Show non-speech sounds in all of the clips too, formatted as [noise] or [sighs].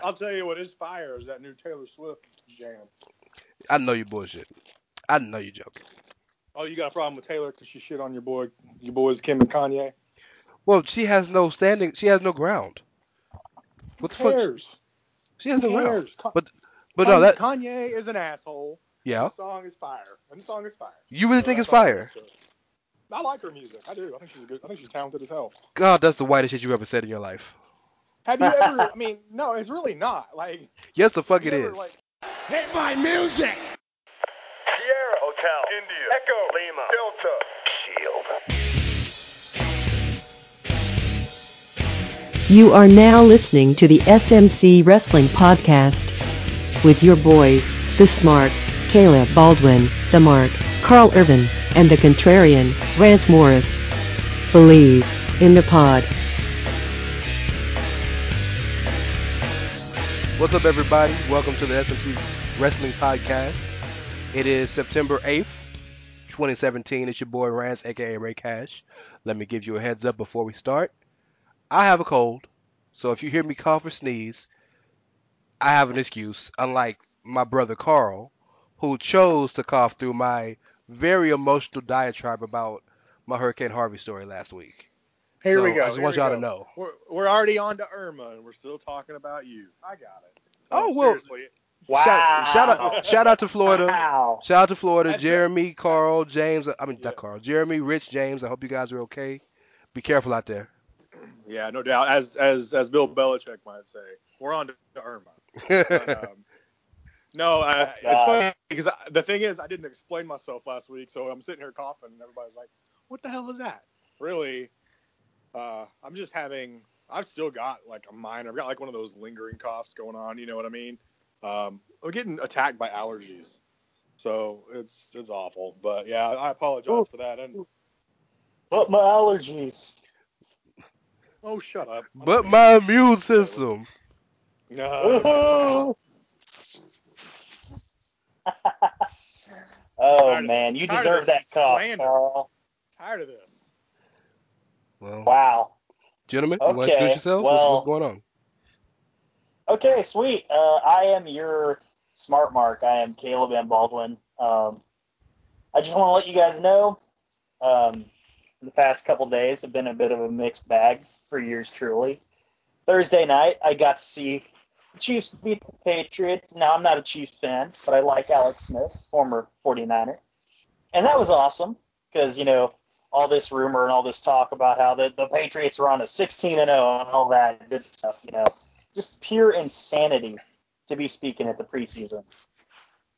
not. I'll tell you what is fire is that new Taylor Swift jam. I know you bullshit. I know you joking. Oh, you got a problem with Taylor because she shit on your boy, your boys Kim and Kanye? Well, she has no standing. She has no ground. What the Who fuck? cares? She has no Who ground. cares? Ka- But but no, that Kanye is an asshole. yeah. The song is fire, and the song is fire. You really So think it's fire? is to it. I like her music. I do. I think she's good. I think she's talented as hell. God, that's the whitest shit you ever said in your life. Have you ever? I mean, no, it's really not. Like, Yes, the fuck you it ever, is. like, Hit my music! Sierra Hotel India Echo Lima Delta Shield. You are now listening to the SMC Wrestling Podcast with your boys, the smart, Caleb Baldwin, the mark, Carl Irvin, and the contrarian, Rance Morris. Believe in the pod. What's up, everybody? Welcome to the SMC Wrestling Podcast. It is September 8th, 2017. It's your boy Rance, aka Ray Cash. Let me give you a heads up before we start. I have a cold, so if you hear me cough or sneeze, I have an excuse, unlike my brother Carl, who chose to cough through my very emotional diatribe about my Hurricane Harvey story last week. Here So, we go. I here want y'all go. to know. We're, we're already on to Irma, and we're still talking about you. I got it. Oh, No, well, seriously. Wow. Shout, shout out, shout out to Florida. Wow. Shout out to Florida, That's Jeremy, Carl, James. I mean, Yeah. not Carl, Jeremy, Rich, James. I hope you guys are okay. Be careful out there. [clears throat] Yeah, no doubt. As as as Bill Belichick might say, we're on to Irma. But, [laughs] um, no, uh, it's funny because I, the thing is, I didn't explain myself last week, so I'm sitting here coughing, and everybody's like, "What the hell is that?" Really, uh, I'm just having. I've still got like a minor. I've got like one of those lingering coughs going on. You know what I mean? Um, I'm getting attacked by allergies, so it's it's awful. But yeah, I apologize Ooh. for that. And But my allergies. oh, shut up. I'm but mean. my immune system. No. [laughs] [laughs] oh man, you deserve that cough, slander. Carl. Tired of this. Well, Wow. gentlemen, you want to Okay, introduce yourself? What's- well- what's, going on? Okay, sweet. Uh, I am your smart mark. I am Caleb M. Baldwin. Um, I just want to let you guys know um, the past couple days have been a bit of a mixed bag for yours truly. Thursday night, I got to see the Chiefs beat the Patriots. Now, I'm not a Chiefs fan, but I like Alex Smith, former 49er. And that was awesome because, you know, all this rumor and all this talk about how the, the Patriots were on a 16 and 0 and all that good stuff, you know just pure insanity to be speaking at the preseason.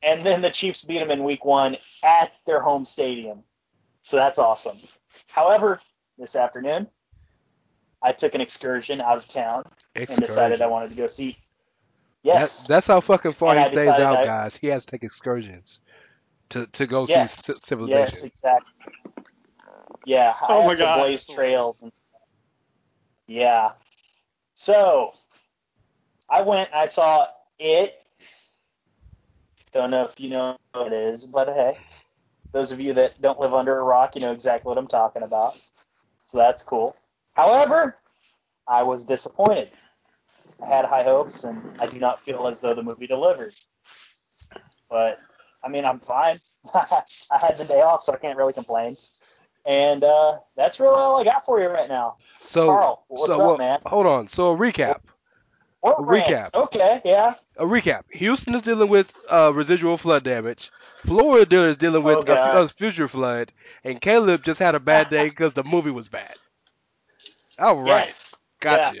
And then the Chiefs beat them in week one at their home stadium. So that's awesome. However, this afternoon, I took an excursion out of town and decided I wanted to go see. Yes. That- that's how fucking far And he stays out, I- guys. He has to take excursions to to go Yes. see ci- civilization. Yes, exactly. Yeah, I Oh have my to God, blaze trails. And yeah. So I went. I saw it. Don't know if you know what it is, but hey, those of you that don't live under a rock, you know exactly what I'm talking about. So that's cool. However, I was disappointed. I had high hopes, and I do not feel as though the movie delivered. But I mean, I'm fine. [laughs] I had the day off, so I can't really complain. And uh, that's really all I got for you right now. So, Carl, what's so up, well, man? hold on. So a recap. What a rants? recap. Okay, yeah. A recap. Houston is dealing with uh, residual flood damage. Florida is dealing with Oh, a, a future flood, and Caleb just had a bad day [laughs] because the movie was bad. All right, Yes. got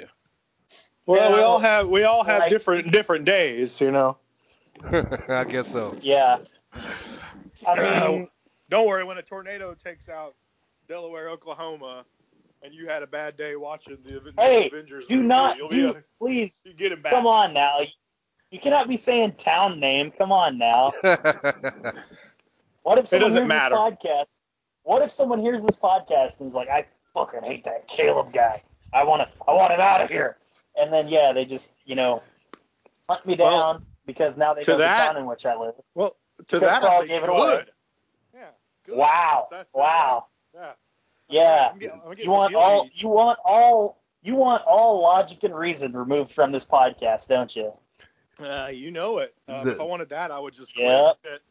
Well, Yeah, we all have we all have like- different different days, you know. [laughs] I guess so. Yeah. I [coughs] mean, Don't worry, when a tornado takes out Delaware, Oklahoma, and you had a bad day watching the Aven- Hey, Avengers do movie, not you'll do. be Please, you get him back. come on now. You cannot be saying town name. Come on now. [laughs] What if someone doesn't hears matter. this podcast? What if someone hears this podcast and is like, I fucking hate that Caleb guy. I want to, I want him out of here. And then yeah, they just you know hunt me down Well, because now they to know that- the town in which I live. Well, to Because that I Carl say gave it good. away. Yeah. Good. Wow. That's- that's- wow. Yeah. Yeah. I'm get- I'm gonna You want guilty. all you want all you want all logic and reason removed from this podcast, don't you? Uh, you know it. Uh, The- if I wanted that, I would just quit Yep. it.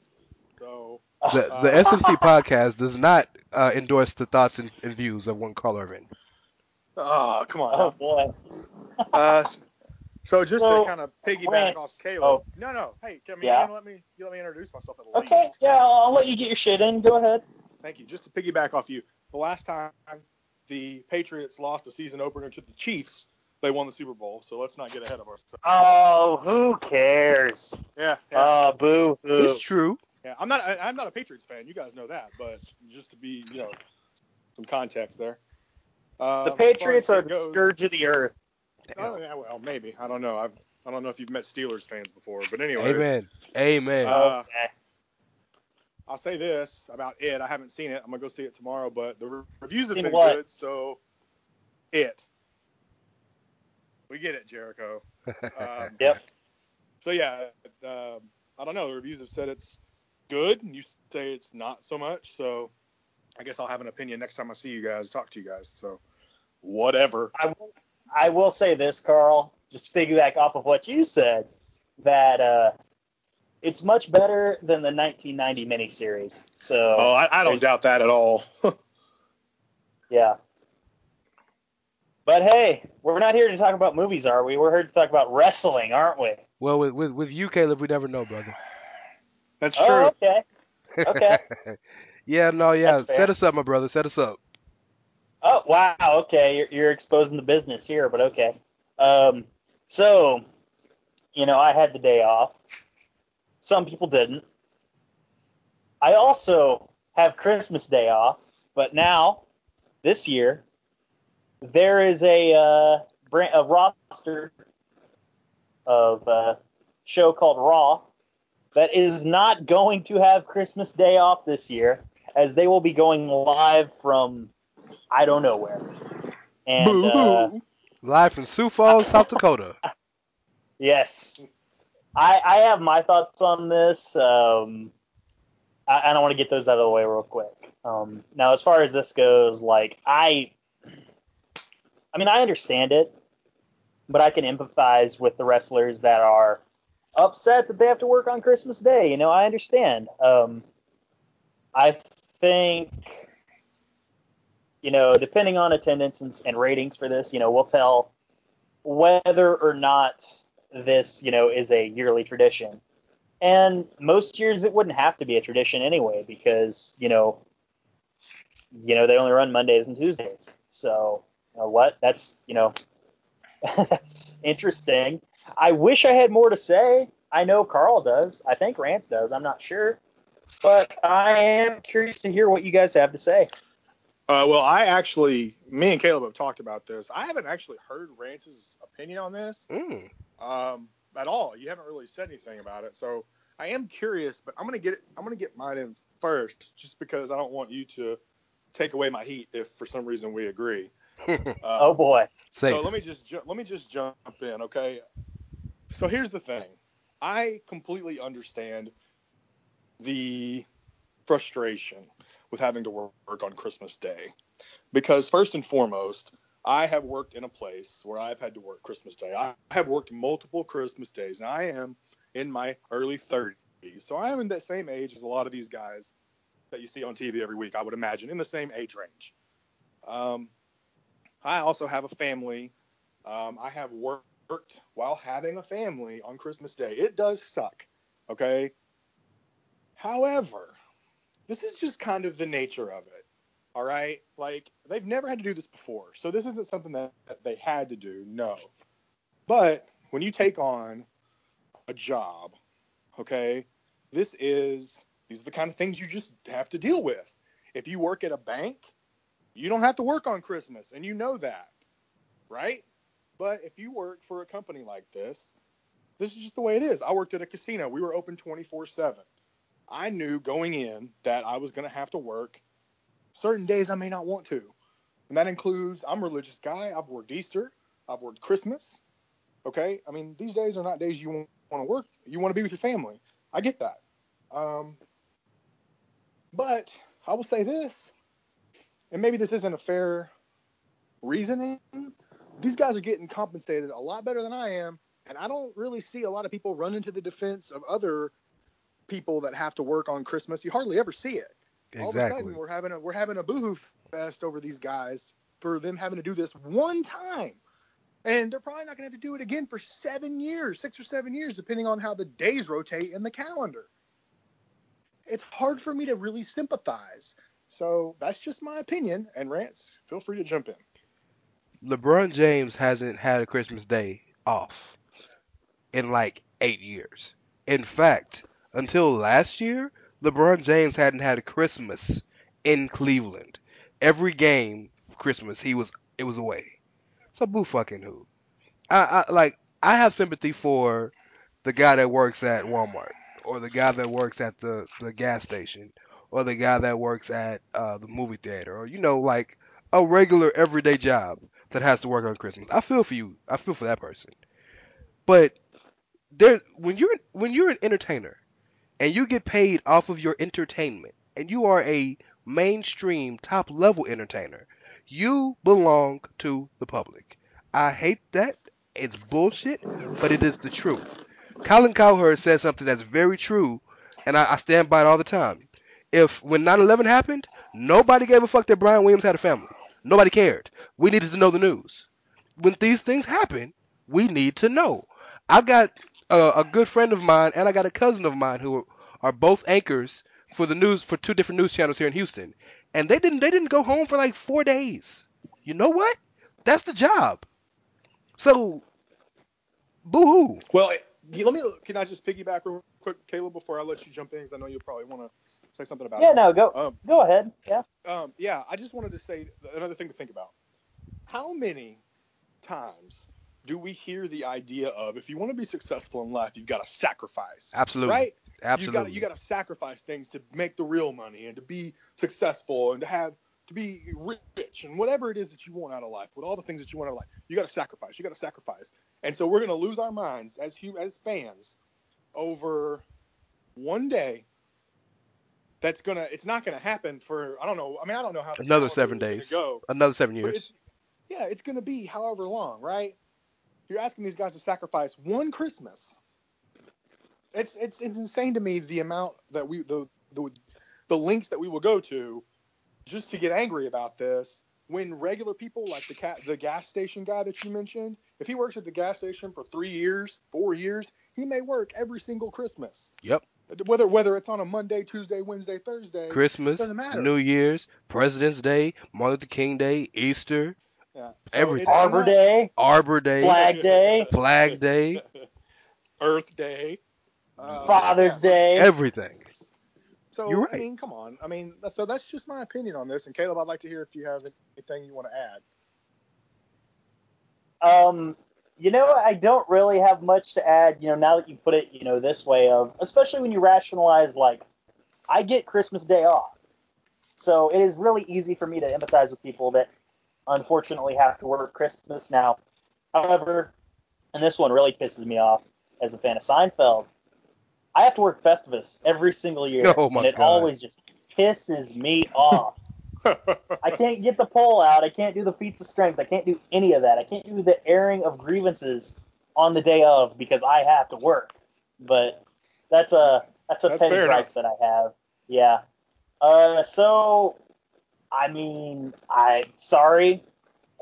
So The, Uh, [laughs] the SMC podcast does not uh, endorse the thoughts and, and views of one Carl Irvin. Oh, come on. Oh boy. Uh, so just So, to kind of piggyback Lance- off Caleb. oh. No, no. Hey, can me, Yeah. you let me you let me introduce myself at Okay, least. yeah, I'll, I'll let you get your shit in. Go ahead. Thank you. Just to piggyback off you, the last time the Patriots lost the season opener to the Chiefs, they won the Super Bowl. So let's not get ahead of ourselves. Oh, who cares? Yeah, yeah, Oh, boo hoo. True. yeah. I'm not I, I'm not a Patriots fan. You guys know that, but just to be you know some context there. Uh, The as far as Patriots it are the goes- scourge of the earth. Oh yeah, well maybe I don't know. I've I don't know if you've met Steelers fans before, but anyway. Amen. Amen. Uh, Okay. I'll say this about it. I haven't seen it. I'm gonna go see it tomorrow, but the re- reviews have Seen been what? good. So, it. We get it, Jericho. Um, [laughs] Yep. So yeah, um, I don't know. The reviews have said it's good, and you say it's not so much. So, I guess I'll have an opinion next time I see you guys, talk to you guys. So, whatever. I will, I will say this, Carl, just to piggyback off of what you said, that uh, it's much better than the 1990 miniseries. So, Oh, I, I don't doubt that at all. [laughs] yeah. But hey, we're not here to talk about movies, are we? We're here to talk about wrestling, aren't we? well, with, with with you, Caleb, we never know, brother. That's Oh, true. okay. Okay. [laughs] yeah, no, yeah. Set us up, my brother. Set us up. Oh wow, okay, you're, you're exposing the business here, but okay. Um, so, you know, I had the day off. Some people didn't. I also have Christmas Day off, but now, this year, there is a uh, brand, a roster of uh, show called Raw that is not going to have Christmas Day off this year, as they will be going live from I don't know where. And uh, Live from Sioux Falls, South Dakota. [laughs] yes, I, I have my thoughts on this. Um, I, I don't want to get those out of the way real quick. Um, now, as far as this goes, like I, I mean, I understand it, but I can empathize with the wrestlers that are upset that they have to work on Christmas Day. You know, I understand. Um, I think you know, depending on attendance and, and ratings for this, you know, we'll tell whether or not this, you know, is a yearly tradition. And most years it wouldn't have to be a tradition anyway, because you know, you know, they only run Mondays and Tuesdays. So, you know what? That's you know, [laughs] that's interesting. I wish I had more to say. I know Carl does. I think Rance does. I'm not sure, but I am curious to hear what you guys have to say. Uh, well, I actually, me and Caleb have talked about this. I haven't actually heard Rance's opinion on this Mm. Um, at all. You haven't really said anything about it, so I am curious. But I'm gonna get it. I'm gonna get mine in first, just because I don't want you to take away my heat if for some reason we agree. [laughs] Uh, Oh boy. Say so it. let me just ju- let me just jump in, okay? So here's the thing. I completely understand the frustration with having to work on Christmas Day because first and foremost, I have worked in a place where I've had to work Christmas Day. I have worked multiple Christmas days, and I am in my early 30s, so I am in that same age as a lot of these guys that you see on TV every week. I would imagine in the same age range. Um, I also have a family. Um, I have worked while having a family on Christmas Day. It does suck, okay? However, this is just kind of the nature of it, all right? Like, they've never had to do this before, so this isn't something that, that they had to do, no. But when you take on a job, okay, this is, these are the kind of things you just have to deal with. If you work at a bank, you don't have to work on Christmas, and you know that, right? But if you work for a company like this, this is just the way it is. I worked at a casino. We were open 24 7. I knew going in that I was going to have to work certain days I may not want to. And that includes, I'm a religious guy. I've worked Easter. I've worked Christmas. Okay. I mean, these days are not days you want to work. You want to be with your family. I get that. Um, but I will say this, and maybe this isn't a fair reasoning, these guys are getting compensated a lot better than I am, and I don't really see a lot of people run into the defense of other people that have to work on Christmas. You hardly ever see it. All of a sudden, we're having a we're having a boohoo fest over these guys for them having to do this one time, and they're probably not going to have to do it again for seven years, six or seven years, depending on how the days rotate in the calendar. It's hard for me to really sympathize. So that's just my opinion. And Rance, feel free to jump in. LeBron James hasn't had a Christmas Day off in like eight years. In fact, until last year, LeBron James hadn't had a Christmas in Cleveland. Every game Christmas he was it was away. So boo fucking who. I, I like I have sympathy for the guy that works at Walmart or the guy that works at the, the gas station or the guy that works at uh, the movie theater or you know like a regular everyday job that has to work on Christmas. I feel for you. I feel for that person. But there when you're when you're an entertainer and you get paid off of your entertainment and you are a mainstream top level entertainer, you belong to the public. I hate that. It's bullshit, but it is the truth. Colin Cowherd said something that's very true, and I, I stand by it all the time. If when 9/11 happened, nobody gave a fuck that Brian Williams had a family. Nobody cared. We needed to know the news. When these things happen, we need to know. I got a, a good friend of mine and I got a cousin of mine who are, are both anchors for the news for two different news channels here in Houston, and they didn't they didn't go home for like four days. You know what? That's the job. So, boo hoo. Well, let me. Can I just piggyback real quick, Caleb, before I let you jump in? Because I know you'll probably want to say something about Yeah, it. Yeah, no, go Um, go ahead. Yeah. um, yeah, I just wanted to say another thing to think about. How many times do we hear the idea of if you want to be successful in life, you've got to sacrifice? Absolutely. Right? Absolutely. You got you got to sacrifice things to make the real money and to be successful and to have to be rich and whatever it is that you want out of life, with all the things that you want out of life, you got to sacrifice. You got to sacrifice. And so we're going to lose our minds as hum- as fans over one day. That's gonna. It's not gonna happen for. I don't know. I mean, I don't know how Another seven days. Go. Another seven years. it's yeah, it's gonna be however long, right? You're asking these guys to sacrifice one Christmas. It's it's it's insane to me the amount that we the the the links that we will go to just to get angry about this when regular people like the cat the gas station guy that you mentioned, if he works at the gas station for three years, four years, he may work every single Christmas. Yep. Whether whether it's on a Monday, Tuesday, Wednesday, Thursday. Christmas, doesn't matter. New Year's, President's Day, Martin Luther King Day, Easter, yeah. everything. it's Arbor Day, Arbor Day, Flag Day, Flag Day, [laughs] Earth Day, uh, Father's yeah, Day. everything. So You're right. I mean, come on. I mean, so that's just my opinion on this. And Caleb, I'd like to hear if you have anything you want to add. Um, you know, I don't really have much to add. You know, now that you put it, you know, this way of, especially when you rationalize, like, I get Christmas Day off, so it is really easy for me to empathize with people that unfortunately have to work Christmas now. However, and this one really pisses me off as a fan of Seinfeld. I have to work Festivus every single year, Oh, my and it God. always just pisses me off. I [laughs] can't get the pole out. I can't do the feats of strength. I can't do any of that. I can't do the airing of grievances on the day of because I have to work. But that's a that's a That's petty gripe that I have. Yeah. Uh, so I mean, I'm sorry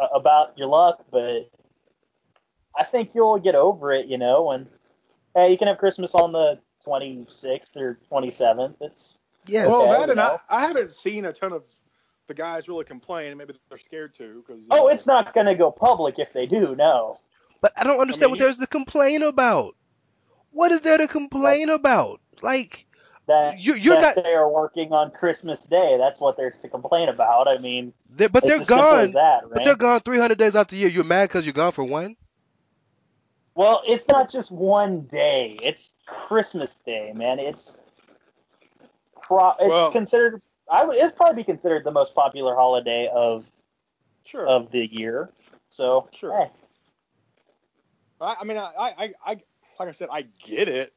uh, about your luck, but I think you'll get over it. You know, and hey, you can have Christmas on the 26th or 27th. It's yeah. well, Okay, that you and I. I haven't seen a ton of the guys really complain. Maybe they're scared to because. oh, it's not going to go public if they do. No. But I don't understand mean, what you- there's to complain about. What is there to complain about? Like, that You- you're that not- they are working on Christmas Day. That's what there's to complain about. I mean, they're, but it's they're as as gone. that, But right? they're gone 300 days out the year. You're mad because you're gone for one? Well, it's not just one day. It's Christmas Day, man. It's pro- it's Well- considered. I would. It'd probably be considered the most popular holiday of sure. of the year. So Sure. hey, I, I mean, I, I, I, like I said, I get it.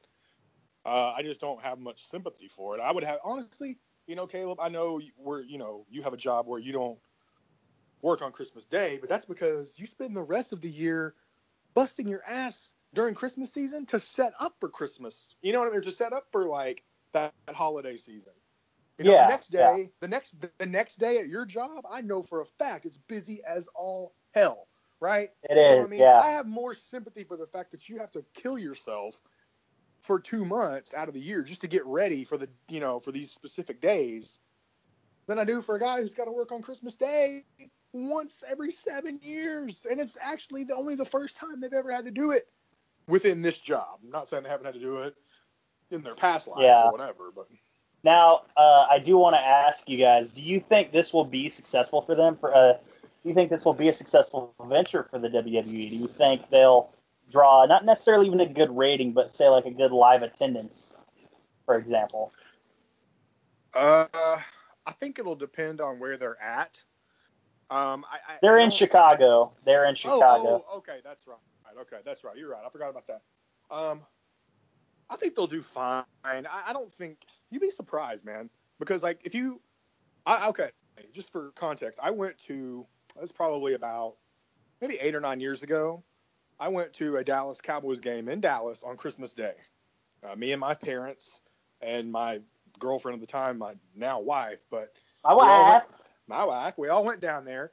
Uh, I just don't have much sympathy for it. I would have, honestly, you know, Caleb. I know we're, you know, you have a job where you don't work on Christmas Day, but that's because you spend the rest of the year busting your ass during Christmas season to set up for Christmas. You know what I mean? To set up for like that, that holiday season. You know, Yeah, the next day, the next the next day at your job, I know for a fact it's busy as all hell, right? It is, So, I mean, yeah. I have more sympathy for the fact that you have to kill yourself for two months out of the year just to get ready for the you know for these specific days than I do for a guy who's got to work on Christmas Day once every seven years, and it's actually the only the first time they've ever had to do it within this job. I'm not saying they haven't had to do it in their past lives Yeah. or whatever, but Now, uh, I do want to ask you guys: Do you think this will be successful for them? For uh, do you think this will be a successful venture for the WWE? Do you think they'll draw not necessarily even a good rating, but say like a good live attendance, for example? uh, I think it'll depend on where they're at. Um, I, I, They're in Chicago. They're in Chicago. Oh, oh, okay, that's right. Okay, that's right. You're right. I forgot about that. Um, I think they'll do fine. I, I don't think you'd be surprised, man, because like if you, I okay, just for context, I went to that's probably about maybe eight or nine years ago. I went to a Dallas Cowboys game in Dallas on Christmas Day. Uh, me and my parents and my girlfriend at the time, my now wife, but My wife. My wife, we all went down there.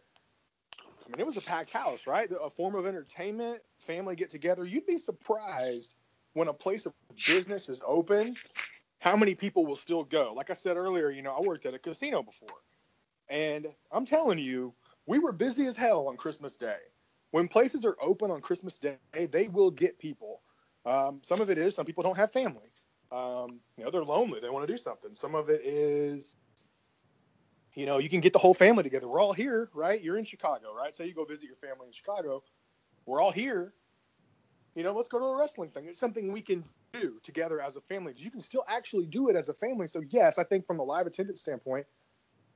I mean, it was a packed house, right? A form of entertainment, family get together. You'd be surprised when a place of business is open, how many people will still go. Like I said earlier, you know, I worked at a casino before, and I'm telling you, we were busy as hell on Christmas Day. When places are open on Christmas Day, they will get people. Um, some of it is some people don't have family. Um, you know, they're lonely. They want to do something. Some of it is you know, you can get the whole family together. We're all here, right? You're in Chicago, right? Say you go visit your family in Chicago. We're all here. You know, let's go to a wrestling thing. It's something we can do together as a family you can still actually do it as a family. So, yes, I think from a live attendance standpoint,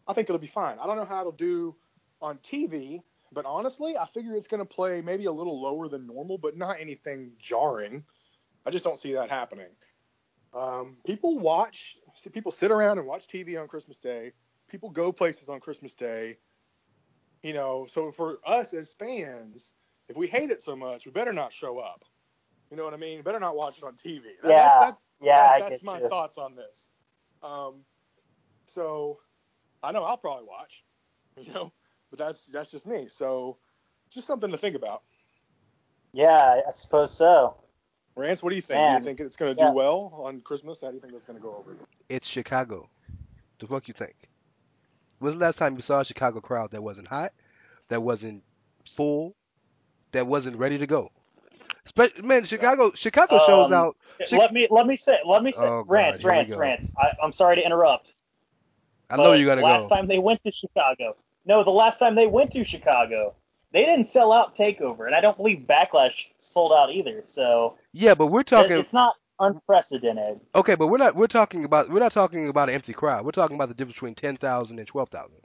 I think it'll be fine. I don't know how it'll do on TV, but honestly, I figure it's going to play maybe a little lower than normal, but not anything jarring. I just don't see that happening. Um, people watch, people sit around and watch TV on Christmas Day people go places on Christmas Day. You know, so for us as fans, if we hate it so much, we better not show up. You know what I mean? Better not watch it on TV. Yeah, that's that's, yeah, that- that's my you. thoughts on this. Um, so I know I'll probably watch, [laughs] you know, but that's that's just me. So just something to think about. Yeah, I suppose so. Rance, what do you think? Do you think it's going to do Yeah. well on Christmas? How do you think that's going to go over? It's Chicago. The fuck you think? When's the last time you saw a Chicago crowd that wasn't hot, that wasn't full, that wasn't ready to go? Man, Chicago Chicago shows Um, out. Chi- let me let me say let me say Oh, God, Rance we Rance Rance. I, I'm sorry to interrupt. I know you're gonna last go. time they went to Chicago. No, the last time they went to Chicago, they didn't sell out Takeover, and I don't believe Backlash sold out either. So Yeah, but we're talking. it's not unprecedented. Okay, but we're not. We're talking about. We're not talking about an empty crowd. We're talking about the difference between ten thousand and twelve thousand.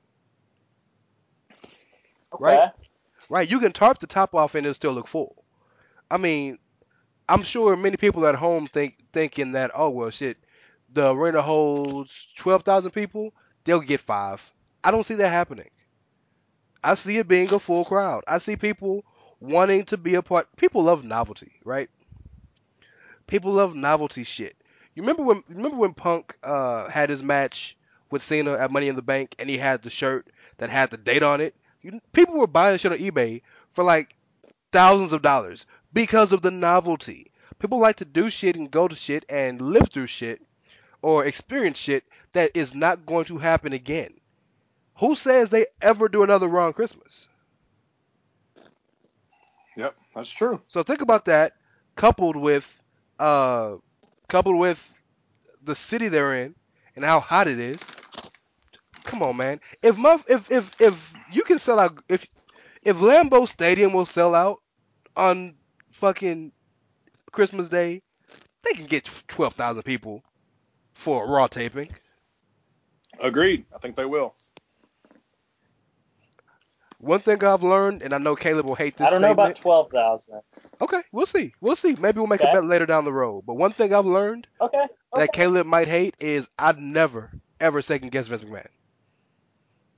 Okay. Right. Right? You can tarp the top off and it'll still look full. I mean, I'm sure many people at home think thinking that oh well shit, the arena holds twelve thousand people, they'll get five. I don't see that happening. I see it being a full crowd. I see people wanting to be a part. People love novelty, right? People love novelty shit. You remember when remember when Punk uh, had his match with Cena at Money in the Bank and he had the shirt that had the date on it? You, people were buying shit on eBay for like thousands of dollars because of the novelty. People like to do shit and go to shit and live through shit or experience shit that is not going to happen again. Who says they ever do another on Christmas? Yep, that's true. So think about that, coupled with, uh, coupled with the city they're in and how hot it is. Come on, man. If my, if if if you can sell out, if if Lambeau Stadium will sell out on fucking Christmas Day, they can get twelve thousand people for a Raw taping. Agreed. I think they will. One thing I've learned, and I know Caleb will hate this I don't know about twelve thousand. Okay, we'll see. We'll see. Maybe we'll make Okay. a bet later down the road. But one thing I've learned Okay. that. Caleb might hate is I'd never ever second guess Vince McMahon.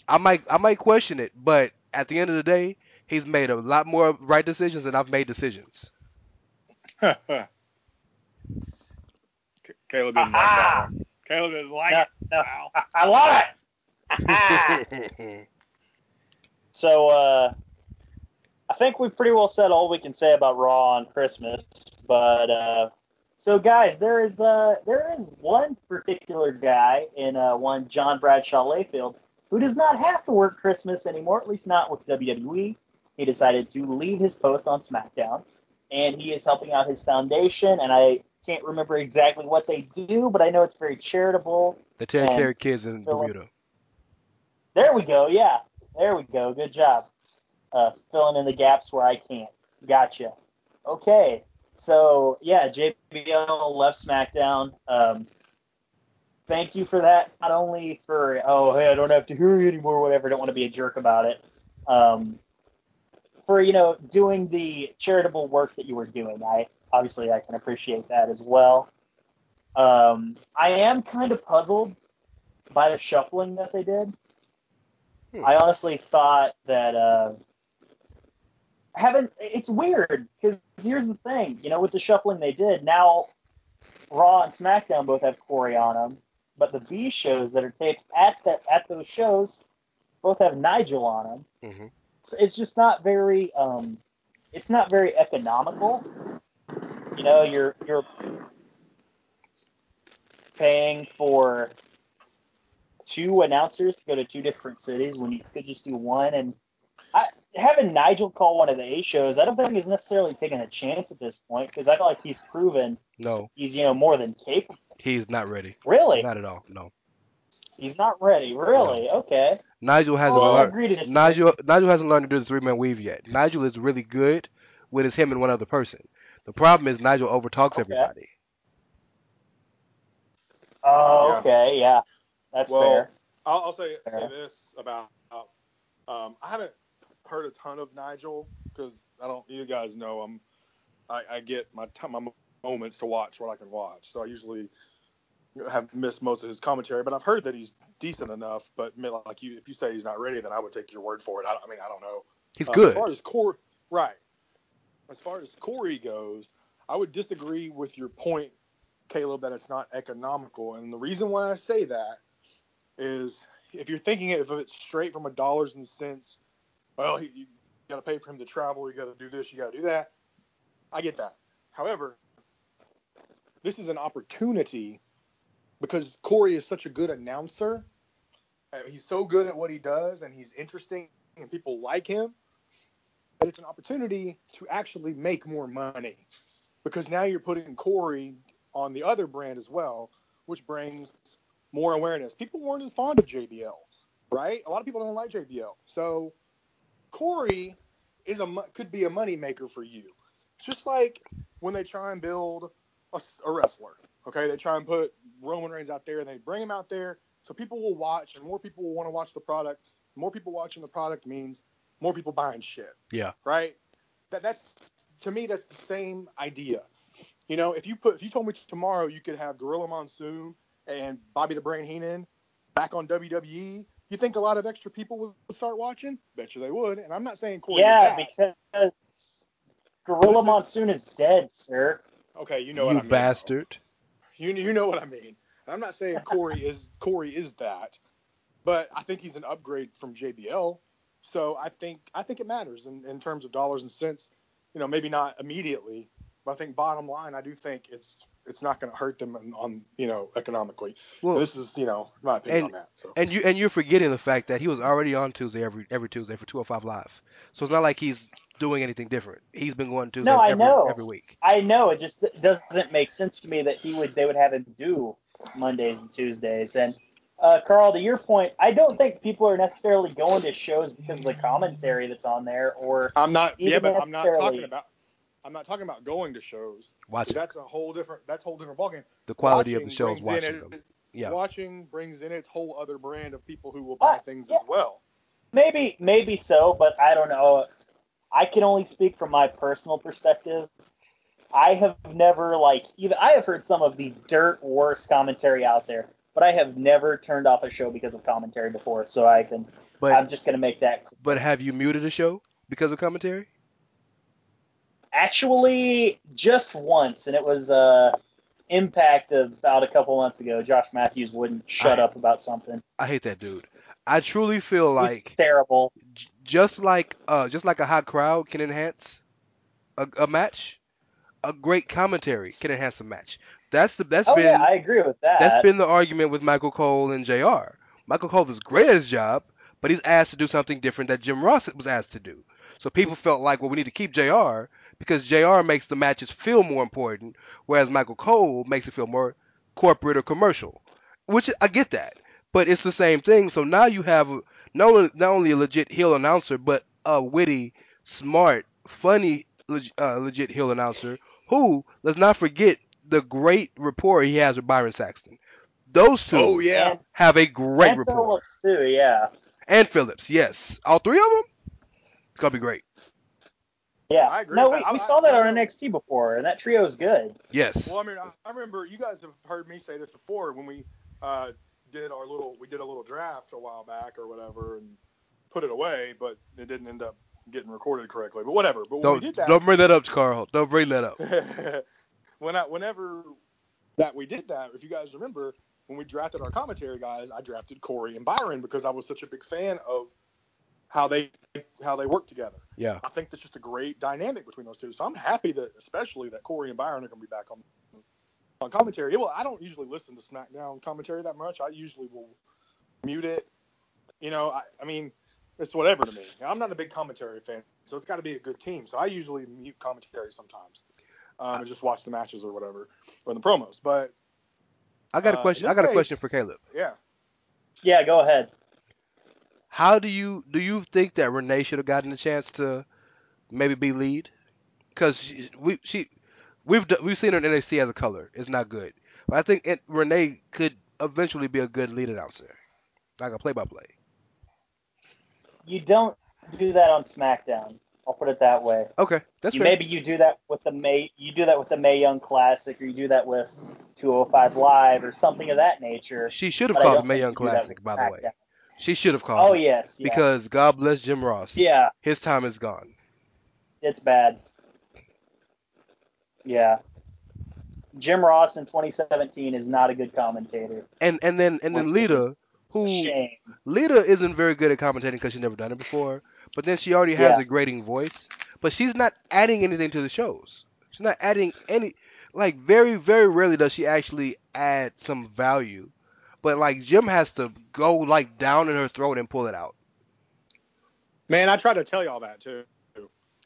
I might I might question it, but at the end of the day, he's made a lot more right decisions than I've made decisions. [laughs] Caleb didn't like that one. Caleb didn't like No, it. no, Wow. I, I love it. [laughs] [laughs] so uh, I think we pretty well said all we can say about Raw on Christmas. But uh, so guys, there is uh, there is one particular guy in uh, one John Bradshaw Layfield who does not have to work Christmas anymore, at least not with WWE. He decided to leave his post on SmackDown, and he is helping out his foundation. And I can't remember exactly what they do, but I know it's very charitable. the take care of kids in Bermuda. There we go. Yeah, there we go. Good job. Uh, filling in the gaps where I can't. Gotcha. Okay. So yeah, JBL left SmackDown. Um, thank you for that. Not only for oh hey I don't have to hear you anymore, whatever. Don't want to be a jerk about it. Um, for you know doing the charitable work that you were doing. I obviously I can appreciate that as well. Um, I am kind of puzzled by the shuffling that they did. Hmm. I honestly thought that uh, haven't. It's weird because here's the thing, you know, with the shuffling they did, now Raw and SmackDown both have Corey on them, but the B shows that are taped at the at those shows both have Nigel on them. hmm So it's just not very. Um, it's not very economical. You know, you're you're paying for two announcers to go to two different cities when you could just do one. And I, having Nigel call one of the A shows, I don't think he's necessarily taking a chance at this point because I feel like he's proven No, he's you know more than capable. he's not ready. Really, Not at all. No. he's not ready. Really, okay. Nigel hasn't oh, Well, learned. to. Nigel Nigel hasn't learned to do the three man weave yet. Nigel is really good when it's him and one other person. The problem is Nigel overtalks Okay. everybody. Oh, Yeah. okay, yeah, that's Well, fair. I'll, I'll say say this about um, I haven't heard a ton of Nigel because I don't. You guys know I'm. I, I get my t- my moments to watch what I can watch, so I usually have missed most of his commentary. But I've heard that he's decent enough. But like you, if you say he's not ready, then I would take your word for it. I, I mean, I don't know. He's Um, good. As far as Corey, right. As far as Corey goes, I would disagree with your point, Caleb, that it's not economical. And the reason why I say that is if you're thinking of it straight from a dollars and cents, well, you, got to pay for him to travel, you got to do this, you got to do that. I get that. However, this is an opportunity because Corey is such a good announcer. uh, He's so good at what he does, and he's interesting, and people like him. But it's an opportunity to actually make more money because now you're putting Corey on the other brand as well, which brings more awareness. People weren't as fond of JBL, right? A lot of people don't like JBL. So Corey is a could be a money maker for you. Just like when they try and build a wrestler. Okay, they try and put Roman Reigns out there and they bring him out there so people will watch and more people will want to watch the product. More people watching the product means more people buying shit Yeah. right? That that's to me that's the same idea. You know, if you put if you told me tomorrow you could have Gorilla Monsoon and Bobby the Brain Heenan back on WWE, you think a lot of extra people would would start watching? Bet you they would. And I'm not saying Corey Yeah, is that. because Gorilla Listen- Monsoon is dead, sir. Okay, you know what I mean. though. bastard. You you know what I mean. I'm not saying Corey is Corey is that, but I think he's an upgrade from JBL. So I think I think it matters in, in terms of dollars and cents. You know, maybe not immediately, but I think bottom line, I do think it's it's not going to hurt them on, on you know economically. Well, this is you know my opinion and- on that. So and you and you're forgetting the fact that he was already on Tuesday every every Tuesday for 205 Live. So it's not like he's doing anything different. He's been going Tuesdays No, I every know. every week. I know it just doesn't make sense to me that he would they would have him do Mondays and Tuesdays. And uh, Carl, to your point, I don't think people are necessarily going to shows because of the commentary that's on there, or I'm not. Yeah, but I'm not talking about. I'm not talking about going to shows. Watch it. That's a whole different. That's a whole different ballgame. The quality of the shows watching it- them. Yeah. Watching brings in its whole other brand of people who will buy Uh, things yeah. as well. maybe maybe so, but I don't know. I can only speak from my personal perspective. I have never like even I have heard some of the dirt worst commentary out there. but I have never turned off a show because of commentary before. So I can. But I'm just gonna make that. but have you muted a show because of commentary? Actually, just once, and it was uh, Impact about a couple months ago. Josh Matthews wouldn't shut I- up about something. I hate that dude. I truly feel was like terrible. j- just like uh just like a hot crowd can enhance a, a match, a great commentary can enhance a match. That's the that's oh been yeah, I agree with that. that's been the argument with Michael Cole and JR. Michael Cole is great at his job, but he's asked to do something different that Jim Ross was asked to do. So people felt like, well, we need to keep JR because JR makes the matches feel more important, whereas Michael Cole makes it feel more corporate or commercial. Which I get that, but it's the same thing. So now you have not only, not only a legit heel announcer, but a witty, smart, funny, leg, uh, legit heel announcer who, let's not forget, the great rapport he has with Byron Saxton. Those two Oh yeah. Have a great and rapport. Phillips too. Yeah. And Phillips, yes. All three of them? It's going to be great. Yeah. I agree no, with we, that. I- we I- saw that on NXT before, and that trio is good. Yes. Well, I mean, I, I remember you guys have heard me say this before when we uh, did our little we did a little draft a while back or whatever and put it away, but it didn't end up getting recorded correctly. But whatever. But when don't, we did that, don't bring that up, Carl. Don't bring that up. [laughs] when I, whenever that we did that, if you guys remember, when we drafted our commentary guys, I drafted Corey and Byron because I was such a big fan of how they how they work together. Yeah. I think that's just a great dynamic between those two. So I'm happy that, especially that Corey and Byron are going to be back on on commentary. Well, I don't usually listen to SmackDown commentary that much. I usually will mute it. You know, I, I mean, it's whatever to me. I'm not a big commentary fan, so it's got to be a good team. So I usually mute commentary sometimes um, and just watch the matches or whatever or the promos. But I got a Uh, question. in I got a question for Caleb. yeah, Yeah, go ahead. How do you do you think that Renee should have gotten a chance to maybe be lead? Because she, we she we've we've seen her in NXT as a color. It's not good. But I think it, Renee could eventually be a good lead announcer, like a play-by-play. You don't do that on SmackDown. I'll put it that way. Okay, that's you, maybe you do that with the May you do that with the Mae Young Classic or you do that with 205 Live or something of that nature. She should have called the Mae Young you do that Classic, by the way. She should have called Oh it yes, yeah. because God bless Jim Ross. yeah, His time is gone. it's bad. Yeah. Jim Ross in 2017 is not a good commentator. And and then and then Lita, who Shame. Lita isn't very good at commentating because she's never done it before. But then she already has Yeah. a grating voice. But she's not adding anything to the shows. She's not adding any. Like very very rarely does she actually add some value. But like Jim has to go like down in her throat and pull it out. man, I tried to tell y'all that too.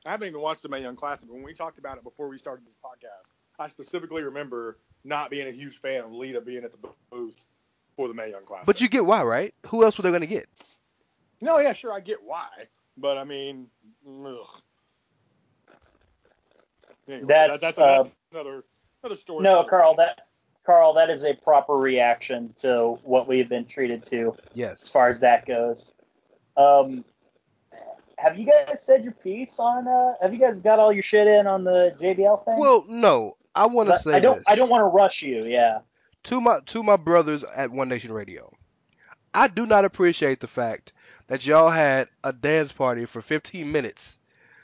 I haven't even watched the Mae Young Classic. But when we talked about it before we started this podcast, I specifically remember not being a huge fan of Lita being at the booth for the Mae Young Classic. But you get why, right? Who else were they gonna get? No, yeah, sure, I get why, but I mean, ugh. Anyway, That's, that, that's, uh, that's another another story. No, Carl, that Carl, that is a proper reaction to what we've been treated to Yes. as far as that goes. Um, have you guys said your piece on? Uh, have you guys got all your shit in on the JBL thing? Well, no. I want to say I, don't. this. I don't want to rush you. Yeah. to my to my brothers at One Nation Radio. I do not appreciate the fact that y'all had a dance party for 15 minutes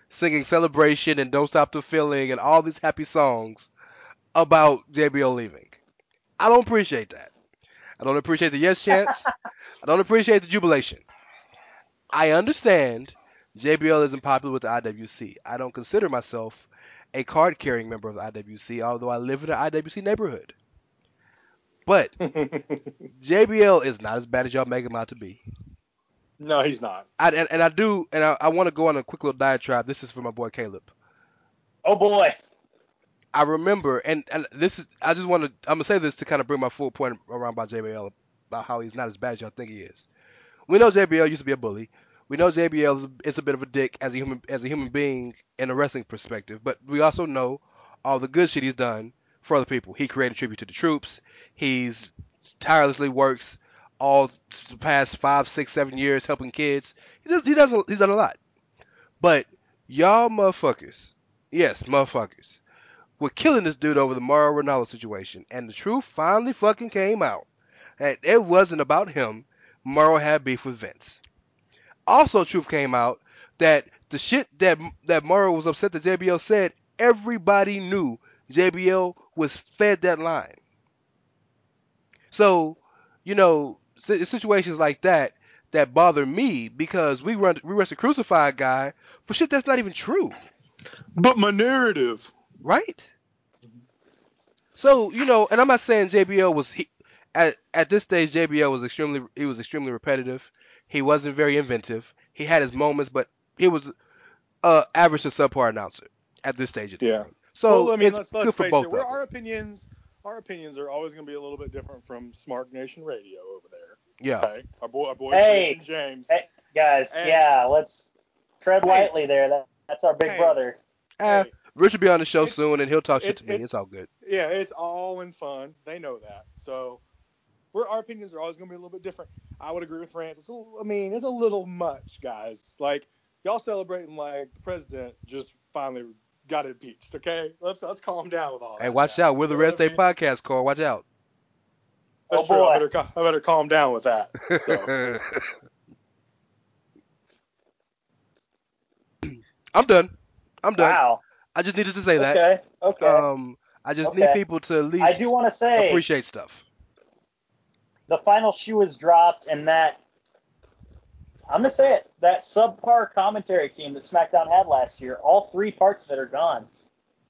singing Celebration and Don't Stop the Feeling and all these happy songs about JBL leaving. I don't appreciate that. I don't appreciate the yes chance. I don't appreciate the jubilation. I understand JBL isn't popular with the IWC. I don't consider myself a card carrying member of the IWC, although I live in an IWC neighborhood. But [laughs] JBL is not as bad as y'all make him out to be. no, he's not. I, and, and I do, and I, I want to go on a quick little diatribe. This is for my boy Caleb. Oh boy. I remember, and, and this is, I just want to, I'm gonna say this to kind of bring my full point around about JBL about how he's not as bad as y'all think he is. We know JBL used to be a bully. We know JBL is, is a bit of a dick as a human as a human being in a wrestling perspective, but we also know all the good shit he's done for other people. He created tribute to the troops. He's tirelessly works all the past five, six, seven years helping kids. He does, he does, he's done a lot. But y'all motherfuckers, yes, motherfuckers, were killing this dude over the Mauro Ranallo situation, and the truth finally fucking came out. that it wasn't about him. Mauro had beef with Vince. Also, truth came out that the shit that that Mauro was upset that JBL said, everybody knew JBL was fed that line. So, you know, situations like that that bother me because we run we arrest a crucified guy for shit that's not even true, But my narrative. right? So, you know, and I'm not saying JBL was he, at at this stage JBL was extremely he was extremely repetitive. He wasn't very inventive. He had his moments, but he was uh average to subpar announcer at this stage of the Yeah. game. So well, I mean, it's let's, let's face it. of We're, our opinions, our opinions are always going to be a little bit different from Smart Nation Radio over there. Yeah. Okay, our boy, our boy, Hey. James. Hey, guys, Hey. yeah, let's tread Hey. lightly there. That, that's our big Hey. brother. Uh, Hey, Rich will be on the show It's- soon, and he'll talk shit to me. It's, it's- all good. yeah, it's all in fun. They know that. So, we're, our opinions are always going to be a little bit different. I would agree with Rance. It's a, little- I mean, it's a little much, guys. Like y'all celebrating like the president just finally got impeached. Okay, let's let's calm down with all that. Hey, watch now. out. We're the You know Rest what I podcast, Cole. Watch out. That's Oh, true. boy. I better, I better calm down with that. So. [laughs] I'm done. I'm done. Wow. I just needed to say that. Okay. Okay. Um, I just need people to at least I do want to say appreciate stuff. the final shoe is dropped, and that I'm gonna say it. That subpar commentary team that SmackDown had last year, all three parts of it are gone.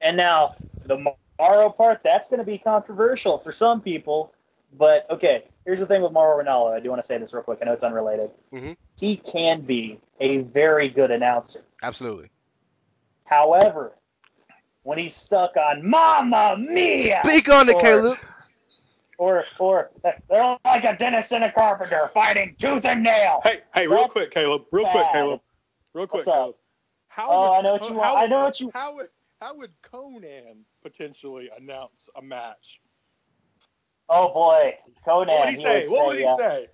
And now the Mauro part, that's gonna be controversial for some people. But okay, here's the thing with Mauro Ranallo. I do want to say this real quick. I know it's unrelated. Mhm. He can be a very good announcer. Absolutely. However, when he's stuck on Mama Mia, Speak on it, or- Caleb. or or they're like a dentist and a carpenter fighting tooth and nail. Hey, hey, real That's quick, Caleb. Real quick. Caleb. Real quick, What's up? Caleb. How Oh, would, I know what you how want. I know what you. How would how would Konnan potentially announce a match? Oh boy, Konnan. What would he say? would What would he uh, say?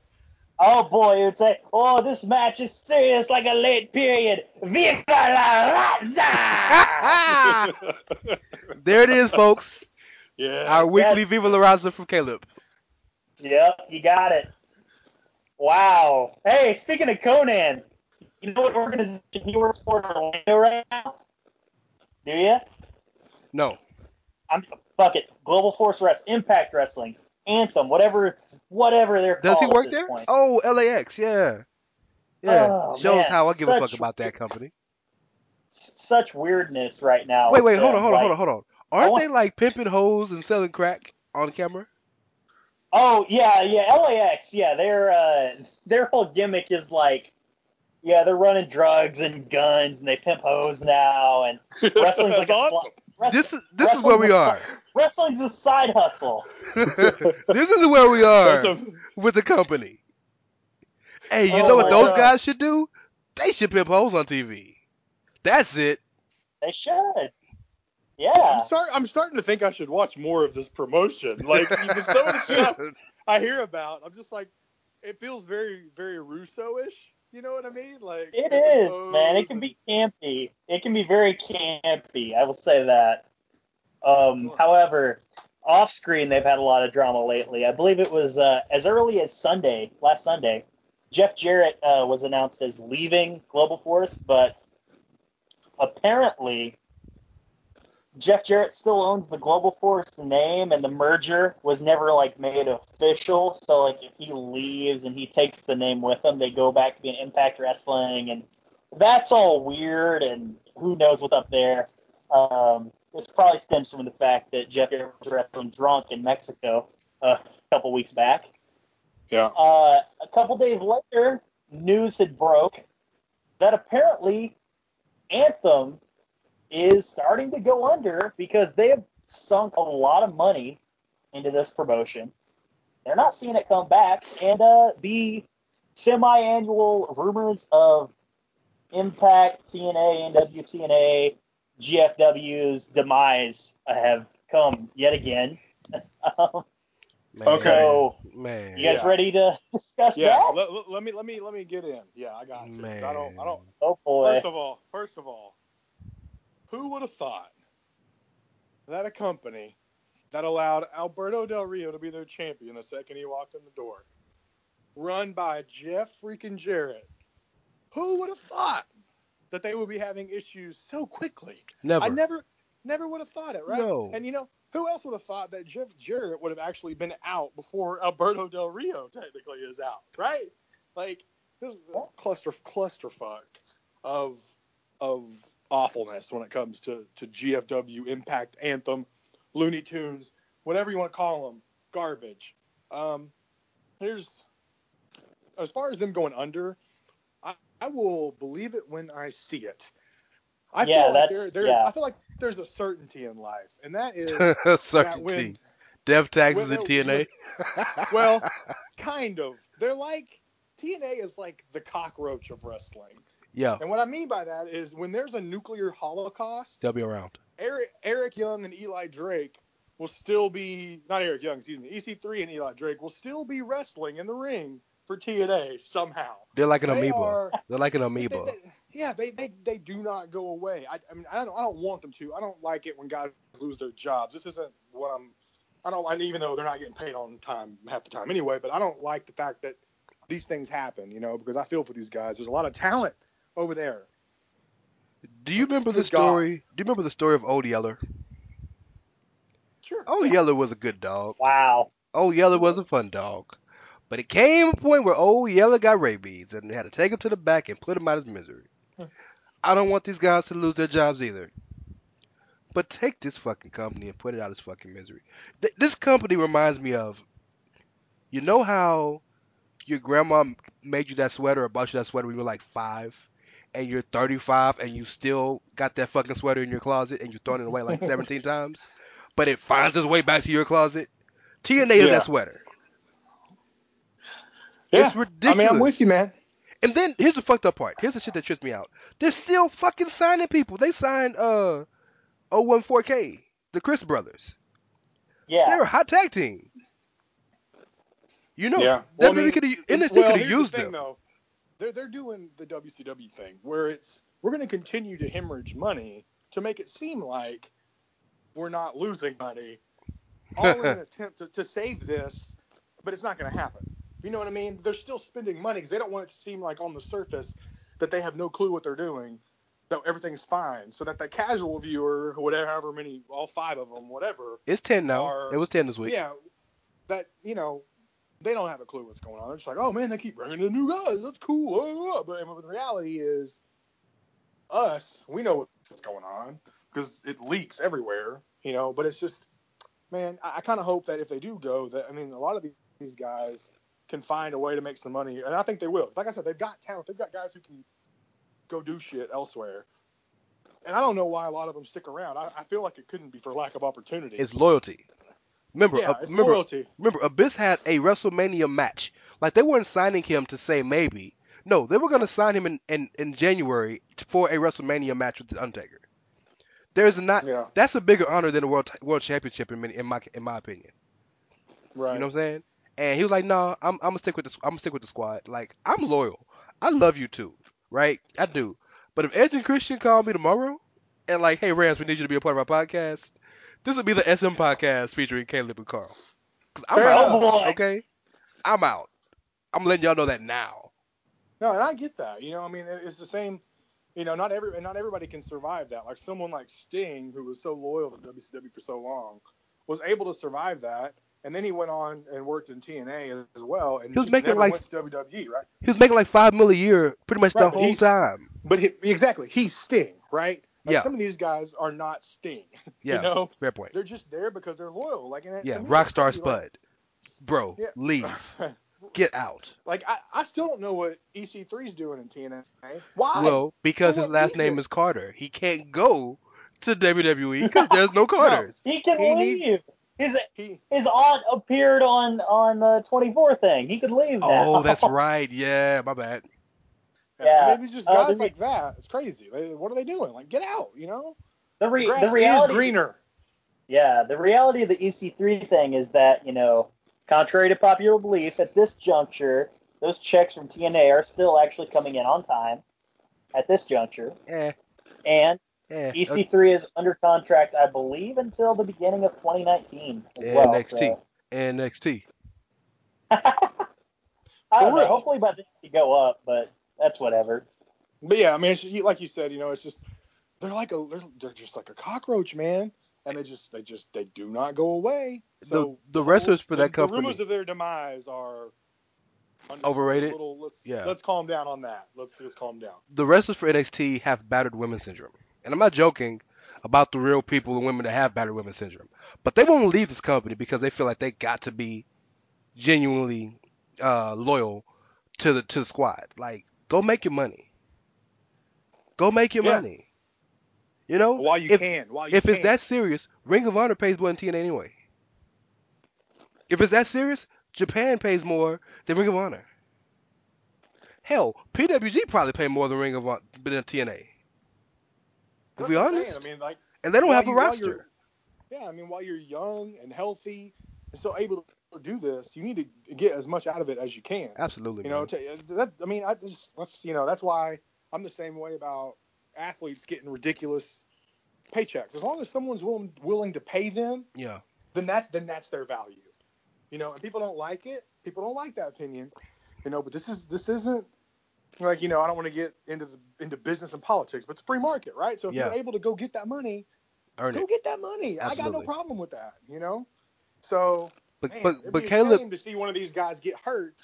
Oh boy, he would say, "Oh, this match is serious like a late period. Viva la Raza!" [laughs] there it is, folks. yeah. Our weekly yes. Viva La Raza from Caleb. yep, you got it. Wow. Hey, speaking of Konnan, you know what organization he works for in Orlando right now? Do you? No. I'm fuck it. Global Force Wrestling, Impact Wrestling, Anthem, whatever, whatever they're Does he called at work this there? point. Oh, LAX. Yeah. Yeah. Oh, Shows man. how I give a fuck about that company. Such weirdness right now. Wait, wait, hold them, on, hold on, like- hold on, hold on. Aren't want- they like pimping hoes and selling crack on camera? Oh yeah, yeah, LAX, yeah, their uh, their whole gimmick is like, yeah, they're running drugs and guns and they pimp hoes now and [laughs] wrestling's like That's a awesome. This is this is where we are. Wrestling's a side hustle. [laughs] this is where we are a, with the company. Hey, you Oh know what those God. guys should do? They should pimp holes on TV. That's it. They should. I'm, Yeah. start, I'm starting to think I should watch more of this promotion. Like [laughs] some of the stuff [laughs] I hear about, I'm just like, it feels very, very Russo-ish. You know what I mean? Like It pimping is, hoes man. It oh, can and- be campy. It can be very campy. I will say that. Um, however, off screen, they've had a lot of drama lately. I believe it was uh, as early as Sunday, last Sunday. Jeff Jarrett uh, was announced as leaving Global Force, but apparently Jeff Jarrett still owns the Global Force name, and the merger was never like made official. So like if he leaves and he takes the name with him, they go back to being Impact Wrestling, and that's all weird. And who knows what's up there? Um, this probably stems from the fact that Jeff Jarrett was wrestling drunk in Mexico uh, a couple weeks back. Yeah. Uh, a couple days later, news had broke that apparently Anthem is starting to go under because they have sunk a lot of money into this promotion. They're not seeing it come back, and uh, the semi-annual rumors of Impact, TNA, NWTNA, GFW's demise have come yet again. [laughs] Um, Man, Okay. So, man. you guys Yeah. ready to [laughs] discuss Yeah. that? Let, let- let me let me let me get in. Yeah, I got to. 'cause I don't I don't Oh boy. First of all, first of all, who would have thought that a company that allowed Alberto Del Rio to be their champion the second he walked in the door. Run by Jeff freaking Jarrett. Who would have thought that they would be having issues so quickly? Never. I never never would have thought it, right? No. And you know, who else would have thought that Jeff Jarrett would have actually been out before Alberto Del Rio technically is out, right? Like this is a cluster clusterfuck of of awfulness when it comes to to GFW Impact Anthem, Looney Tunes, whatever you want to call them, garbage. Um, here's as far as them going under, I, I will believe it when I see it. I Yeah, feel like that's- there, there, yeah. I feel like there's a certainty in life, and that [laughs] is that Certainty. when Dev taxes when and they- TNA. well, kind of. They're like TNA is like the cockroach of wrestling. yeah, And what I mean by that is when there's a nuclear holocaust, they'll be around. Eric, Eric Young and Eli Drake will still be not Eric Young, excuse me, EC3 and Eli Drake will still be wrestling in the ring for TNA somehow. They're like an They amoeba. are- They're like an they- amoeba. they- yeah, they, they they do not go away. I, I mean, I don't I don't want them to. I don't like it when guys lose their jobs. This isn't what I'm. I don't. And even though they're not getting paid on time half the time anyway, but I don't like the fact that these things happen. You know, because I feel for these guys. There's a lot of talent over there. Do you remember the Good God. story? Do you remember the story of Old Yeller? Sure. Old Yeller was a good dog. Wow. Old Yeller was a fun dog. But it came a point where Old Yeller got rabies and they had to take him to the back and put him out of his misery. I don't want these guys to lose their jobs either. But take this fucking company and put it out of its fucking misery. Th- this company reminds me of, you know how your grandma made you that sweater or bought you that sweater when you were like five, and you're 35 and you still got that fucking sweater in your closet and you've thrown it away like [laughs] 17 times, but it finds its way back to your closet. TNA is that sweater. Yeah. It's I ridiculous. mean, I'm with you, man. And then here's the fucked up part. Here's the shit that trips me out. They're still fucking signing people. They signed uh OI4K, the Crist brothers. Yeah. They're a hot tag team. You know, Yeah. that Well, I mean, could have well, here's used the thing, them. though. They're they're doing the WCW thing where it's we're going to continue to hemorrhage money to make it seem like we're not losing money, all in [laughs] an attempt to, to save this, but it's not going to happen. You know what I mean? They're still spending money because they don't want it to seem like on the surface that they have no clue what they're doing, that everything's fine, so that the casual viewer, whatever, however many, all five of them, whatever, It's ten now. are- it was ten this week. yeah, that you know, they don't have a clue what's going on. They're just like, oh man, they keep bringing in new guys. That's cool. Uh, uh," But, but the reality is, us, we know what's going on because it leaks everywhere. You know, but it's just, man, I, I kind of hope that if they do go, that I mean, a lot of these, these guys can find a way to make some money, and I think they will. Like I said, they've got talent. They've got guys who can go do shit elsewhere. And I don't know why a lot of them stick around. I, I feel like it couldn't be for lack of opportunity. It's loyalty. Remember, yeah, uh, it's remember, loyalty. remember, Abyss had a WrestleMania match. Like they weren't signing him to say maybe. No, they were going to sign him in, in, in January for a WrestleMania match with the Undertaker. There's not. Yeah. That's a bigger honor than a world world championship in, many- in my in my opinion. Right. You know what I'm saying? And he was like, "No, I'm I'm gonna stick with the I'm gonna stick with the squad. Like I'm loyal. I love you too, right? I do. But if Edge and Christian call me tomorrow and like, hey Rams, we need you to be a part of our podcast, this would be the SM podcast featuring Caleb and Carl. Cause I'm Fair out. Boy. Okay, I'm out. I'm letting y'all know that now. No, and I get that. You know, I mean, it's the same. You know, not every not everybody can survive that. Like someone like Sting, who was so loyal to WCW for so long, was able to survive that, and then he went on and worked in TNA as well, and He was making like- WWE, right? He was making like five mil a year pretty much Right, the whole time. But he, exactly, he's Sting, right? Like Yeah. Some of these guys are not Sting. [laughs] Yeah, You know, fair point. they're just there because they're loyal. Like, and Yeah, me, Rockstar crazy, like- Spud, bro, Yeah. [laughs] leave, get out. Like, I, I still don't know what EC3's doing in TNA. Why? Well, because For his last name is Carter. He can't go to WWE because [laughs] there's no Carters. He can He leave. needs- His he his aunt appeared on on the 24 thing. He could leave now. Oh, that's [laughs] right. Yeah, my bad. Yeah. Maybe just Uh, guys the- like that. It's crazy. What are they doing? Like, get out, you know? the re- Grass the reality is greener. Yeah, the reality of the EC3 thing is that, you know, contrary to popular belief, at this juncture, those checks from TNA are still actually coming in on time at this juncture. Eh. And Yeah, EC3 is under contract, I believe, until the beginning of 2019 as And well. NXT. So NXT. [laughs] I don't know. Hopefully by then it go up, but that's whatever. But yeah, I mean, it's just, like you said, you know, it's just they're like a they're, they're just like a cockroach, man, and they just they just they do not go away. So the whole- wrestlers for that company- the rumors of their demise are under- Overrated? Little, let's Yeah. let's calm down on that. Let's let's calm down. The wrestlers for NXT have battered women syndrome, and I'm not joking about the real people, the women that have battered women syndrome. But they won't leave this company because they feel like they got to be genuinely uh, loyal to the to the squad. Like, go make your money. Go make your Yeah. money. You know, While you if, can, while you if it's that serious, Ring of Honor pays more than TNA anyway. If it's that serious, Japan pays more than Ring of Honor. Hell, PWG probably pay more than Ring of Honor than TNA. To That's be I'm honest, saying. I mean, like and they don't have a you- roster. Yeah, I mean, while you're young and healthy and still able to do this, you need to get as much out of it as you can. Absolutely, You know, to, uh, that, I mean, I just let's you know that's why I'm the same way about athletes getting ridiculous paychecks. As long as someone's willing willing to pay them, yeah, then that's then that's their value. You know, and people don't like it. People don't like that opinion. You know, but this is this isn't like you know I don't want to get into the into business and politics, but it's free market, right? So if Yeah. you're able to go get that money, earn go it. get that money. I got no problem with that. You know, so But man, but it'd but be a Caleb, shame to see one of these guys get hurt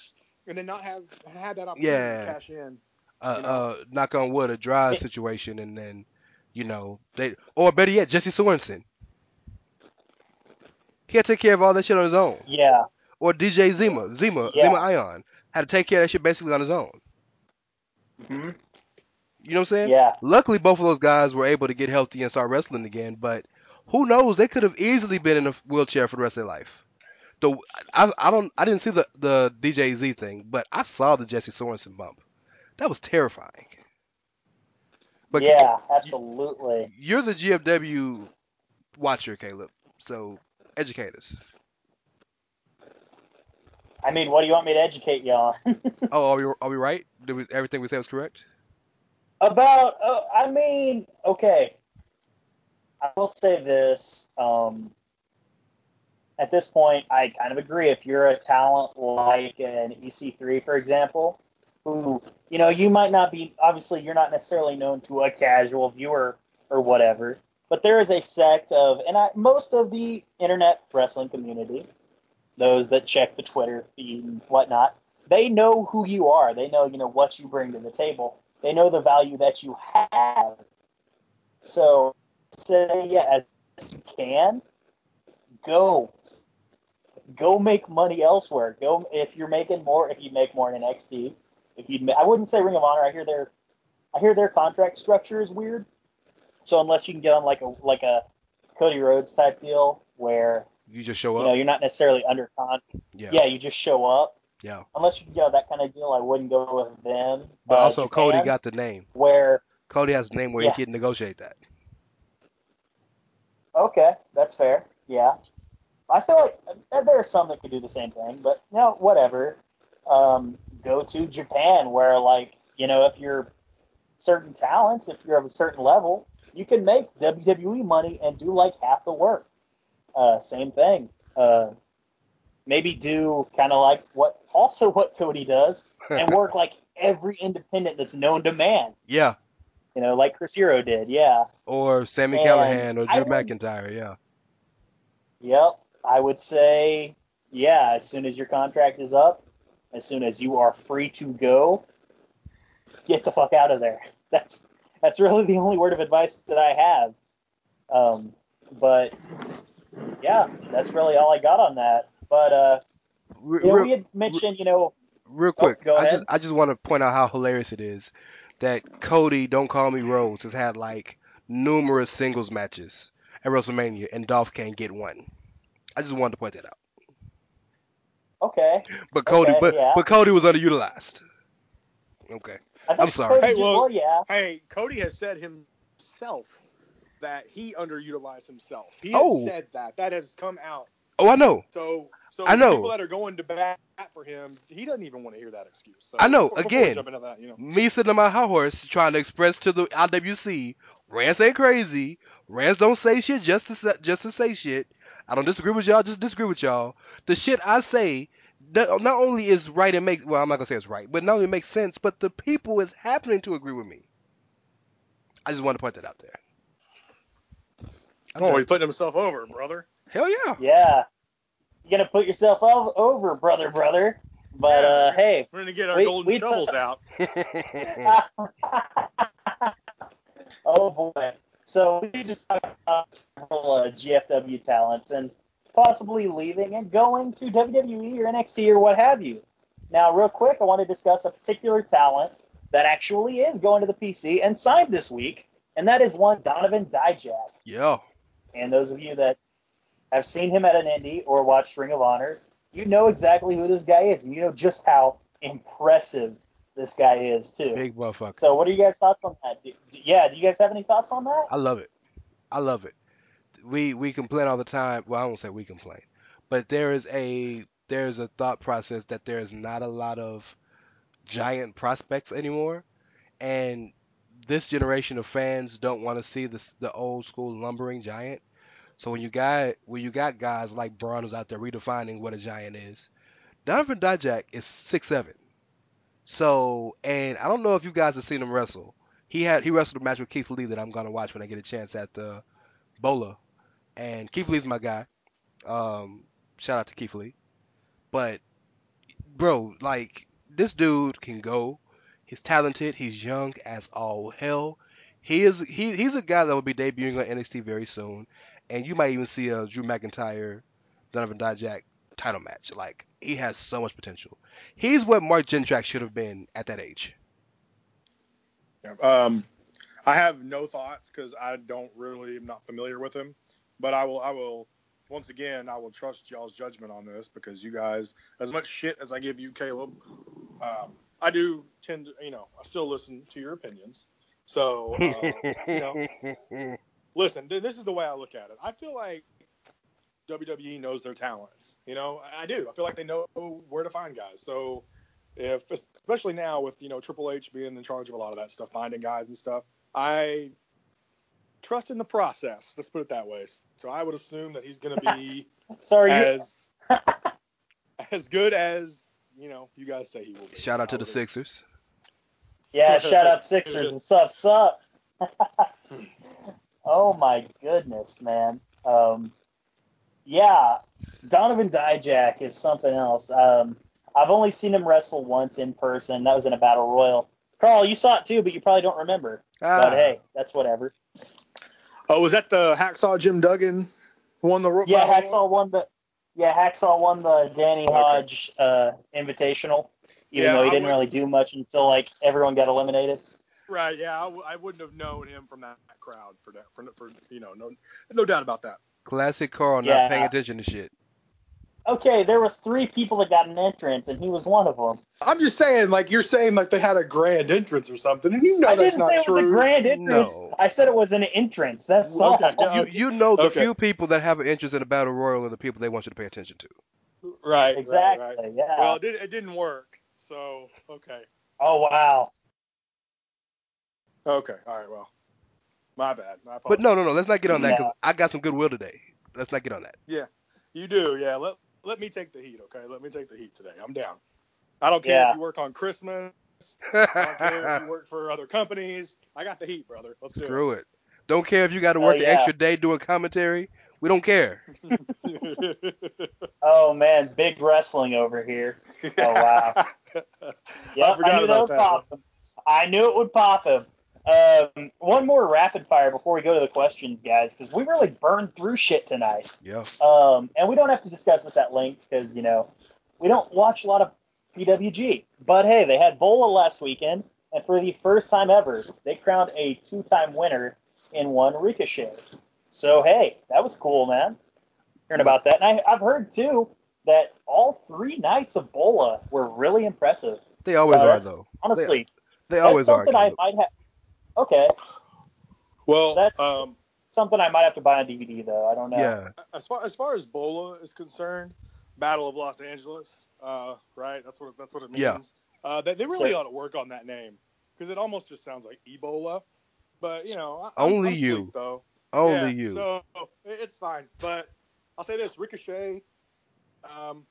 and then not have had that opportunity Yeah. to cash in. uh, you know. uh, knock on wood, a dry situation, and then you know they, or better yet, Jesse Sorensen. He had to take care of all that shit on his own. Yeah. Or DJ Zima, Zima, Yeah. Zema Ion had to take care of that shit basically on his own. Hmm You know what I'm saying? Yeah. Luckily, both of those guys were able to get healthy and start wrestling again. But who knows? They could have easily been in a wheelchair for the rest of their life. The I, I don't I didn't see the the DJ Z thing, but I saw the Jesse Sorensen bump. That was terrifying. But yeah, absolutely. you're the GFW watcher, Caleb. So educate us. I mean, what do you want me to educate you on? [laughs] Oh, are we are we right? Did we, everything we said was correct? About, uh, I mean, okay. I will say this. Um, at this point, I kind of agree. If you're a talent like an EC3, for example, who, you know, you might not be, obviously, you're not necessarily known to a casual viewer or whatever, but there is a sect of, and I, most of the internet wrestling community, those that check the Twitter feed and whatnot, they know who you are. They know, you know, what you bring to the table. They know the value that you have. So, say, yeah, as you can, go. Go make money elsewhere. Go if you're making more. If you make more in NXT, if you, I wouldn't say Ring of Honor. I hear their, I hear their contract structure is weird. So unless you can get on like a like a Cody Rhodes type deal where You just show you up. know you're not necessarily under contract. yeah. Yeah, you just show up. Yeah. Unless you can get that kind of deal, I wouldn't go with them. But Uh, also, Japan, Cody got the name. where Cody has a name where Yeah. he can negotiate that. Okay, that's fair. Yeah, I feel like uh, there are some that could do the same thing, but you know, whatever. Um, go to Japan, where like you know, if you're certain talents, if you're of a certain level, you can make WWE money and do like half the work. Uh, same thing. Uh, maybe do kind of like what also what Cody does, [laughs] and work like every independent that's known to man. Yeah. You know, like Chris Hero did. Yeah. Or Sammy And Callihan or Drew would- McIntyre. Yeah. Yep. I would say, yeah, as soon as your contract is up, as soon as you are free to go, get the fuck out of there. [laughs] That's that's really the only word of advice that I have. Um, but yeah, that's really all I got on that. But uh, Re- you know, real, we had mentioned, you know, real quick, go I ahead. just I just want to point out how hilarious it is that Cody, Don't Call Me Rhodes, has had like numerous singles matches at WrestleMania, and Dolph can't get one. I just wanted to point that out. okay. But Cody, Okay, but yeah. but Cody was underutilized. Okay. I think I'm sorry. Hey, did- well- yeah. Hey, Cody has said himself that he underutilized himself. He has Oh. said that. That has come out. Oh, I know. So, so I know. people that are going to bat for him, he doesn't even want to hear that excuse. So I know, before- before we again. that, you know. Me sitting on my high horse trying to express to the IWC, Rance ain't crazy. Rance don't say shit just to say, just to say shit. I don't disagree with y'all, just disagree with y'all. The shit I say not not only is right and makes well, I'm not gonna say it's right, but not only makes sense, but the people is happening to agree with me. I just want to point that out there. I'm [laughs] Oh, done. he's putting himself over, brother. Hell yeah. Yeah. You're gonna put yourself ov- over, brother, brother. But Yeah. uh, hey, We're gonna get our We- golden we shovels t- out. [laughs] [laughs] oh boy. So we just talked about several uh, GFW talents and possibly leaving and going to WWE or NXT or what have you. Now, real quick, I want to discuss a particular talent that actually is going to the PC and signed this week, and that is one Donovan Dijak. yeah. And those of you that have seen him at an indie or watched Ring of Honor, you know exactly who this guy is, and you know just how impressive this guy is too. Big motherfucker. So, what are you guys' thoughts on that? Do- Yeah, do you guys have any thoughts on that? I love it. I love it. We we complain all the time. Well, I won't say we complain, but there is a there is a thought process that there is not a lot of giant prospects anymore, and this generation of fans don't want to see the old school lumbering giant. So when you got when you got guys like Braun who's out there redefining what a giant is, Donovan Dijak is six seven. So and I don't know if you guys have seen him wrestle. He had he wrestled a match with Keith Lee that I'm gonna watch when I get a chance at the Bola, and Keith Lee's my guy. Um, shout out to Keith Lee. But bro, like this dude can go. He's talented. He's young as all hell. He is he he's a guy that will be debuting on NXT very soon, and you might even see a Drew McIntyre, Donovan Dijak title match. Like he has so much potential. He's what Mark Jindrak should have been at that age. Um, I have no thoughts because I don't really am not familiar with him, but I will I will once again I will trust y'all's judgment on this because you guys as much shit as I give you Caleb, um, I do tend to you know I still listen to your opinions. So uh, you know [laughs] listen, this is the way I look at it. I feel like WWE knows their talents. You know, I I do. I feel like they know where to find guys. So if, especially now with you know Triple H being in charge of a lot of that stuff, finding guys and stuff, I trust in the process. Let's put it that way. So I would assume that he's going to be [laughs] Sorry, you, as as good as you know you guys say he will be. Shout out to the Sixers. yeah, [laughs] shout out Sixers. What's up, sup? [laughs] oh my goodness, man. Um, yeah, Donovan Dijak is something else. Um, I've only seen him wrestle once in person. That was in a battle royal. Carl, you saw it too, but you probably don't remember. Ah, But hey, that's whatever. Oh, was that the Hacksaw Jim Duggan who won the Ro- Yeah, Battle Royal? Hacksaw won the yeah Hacksaw won the Danny Hodge uh, Invitational, even Yeah, though he I didn't would- really do much until like everyone got eliminated. Right. Yeah, I, w- I wouldn't have known him from that crowd for that. For, for you know, no no doubt about that. classic Carl Yeah. not paying attention to shit. Okay, there was three people that got an entrance, and he was one of them. I'm just saying, like you're saying, like they had a grand entrance or something, and you know I that's didn't not say it true. was a grand entrance. No. I said it was an entrance. That's all. Okay, yeah. You, you know the Okay. few people that have an interest in a battle royal are the people they want you to pay attention to. Right. Exactly. Right, right. Yeah. Well, it, did, it didn't work. So okay. oh wow. Okay. All right. Well, my bad. My But no, no, no. Let's not get on that. Yeah. I got some goodwill today. Let's not get on that. Yeah, you do. Yeah. Let let me take the heat. Okay. Let me take the heat today. I'm down. I don't care Yeah. if you work on Christmas. I don't care if you [laughs] work for other companies. I got the heat, brother. Let's do Screw it. Don't care if you got to work Oh, the extra day doing commentary. We don't care. [laughs] Oh man, big wrestling over here. Oh, wow. Yeah, [laughs] I, forgot knew that would that pop him. I knew it would pop him. Um, one more rapid fire before we go to the questions, guys, because we really burned through shit tonight. Yeah. Um, and we don't have to discuss this at length because you know we don't watch a lot of PWG. But hey, they had Bola last weekend, and for the first time ever, they crowned a two-time winner in one Ricochet. So hey, that was cool, man. Hearing about that, and I, I've heard too that all three nights of Bola were really impressive. They always So are though. Honestly, They that's always are. something I might have. Okay, well, That's- um, something I might have to buy on DVD though. I don't know. Yeah. As far as far as Bola is concerned, Battle of Los Angeles, uh, right? That's what that's what it means. Yeah. Uh, they, they really So- ought to work on that name because it almost just sounds like Ebola. But you know, I, I'm- Only I'm you. sleep, though. Only Yeah, you. So it's fine. But I'll say this: Ricochet. Um,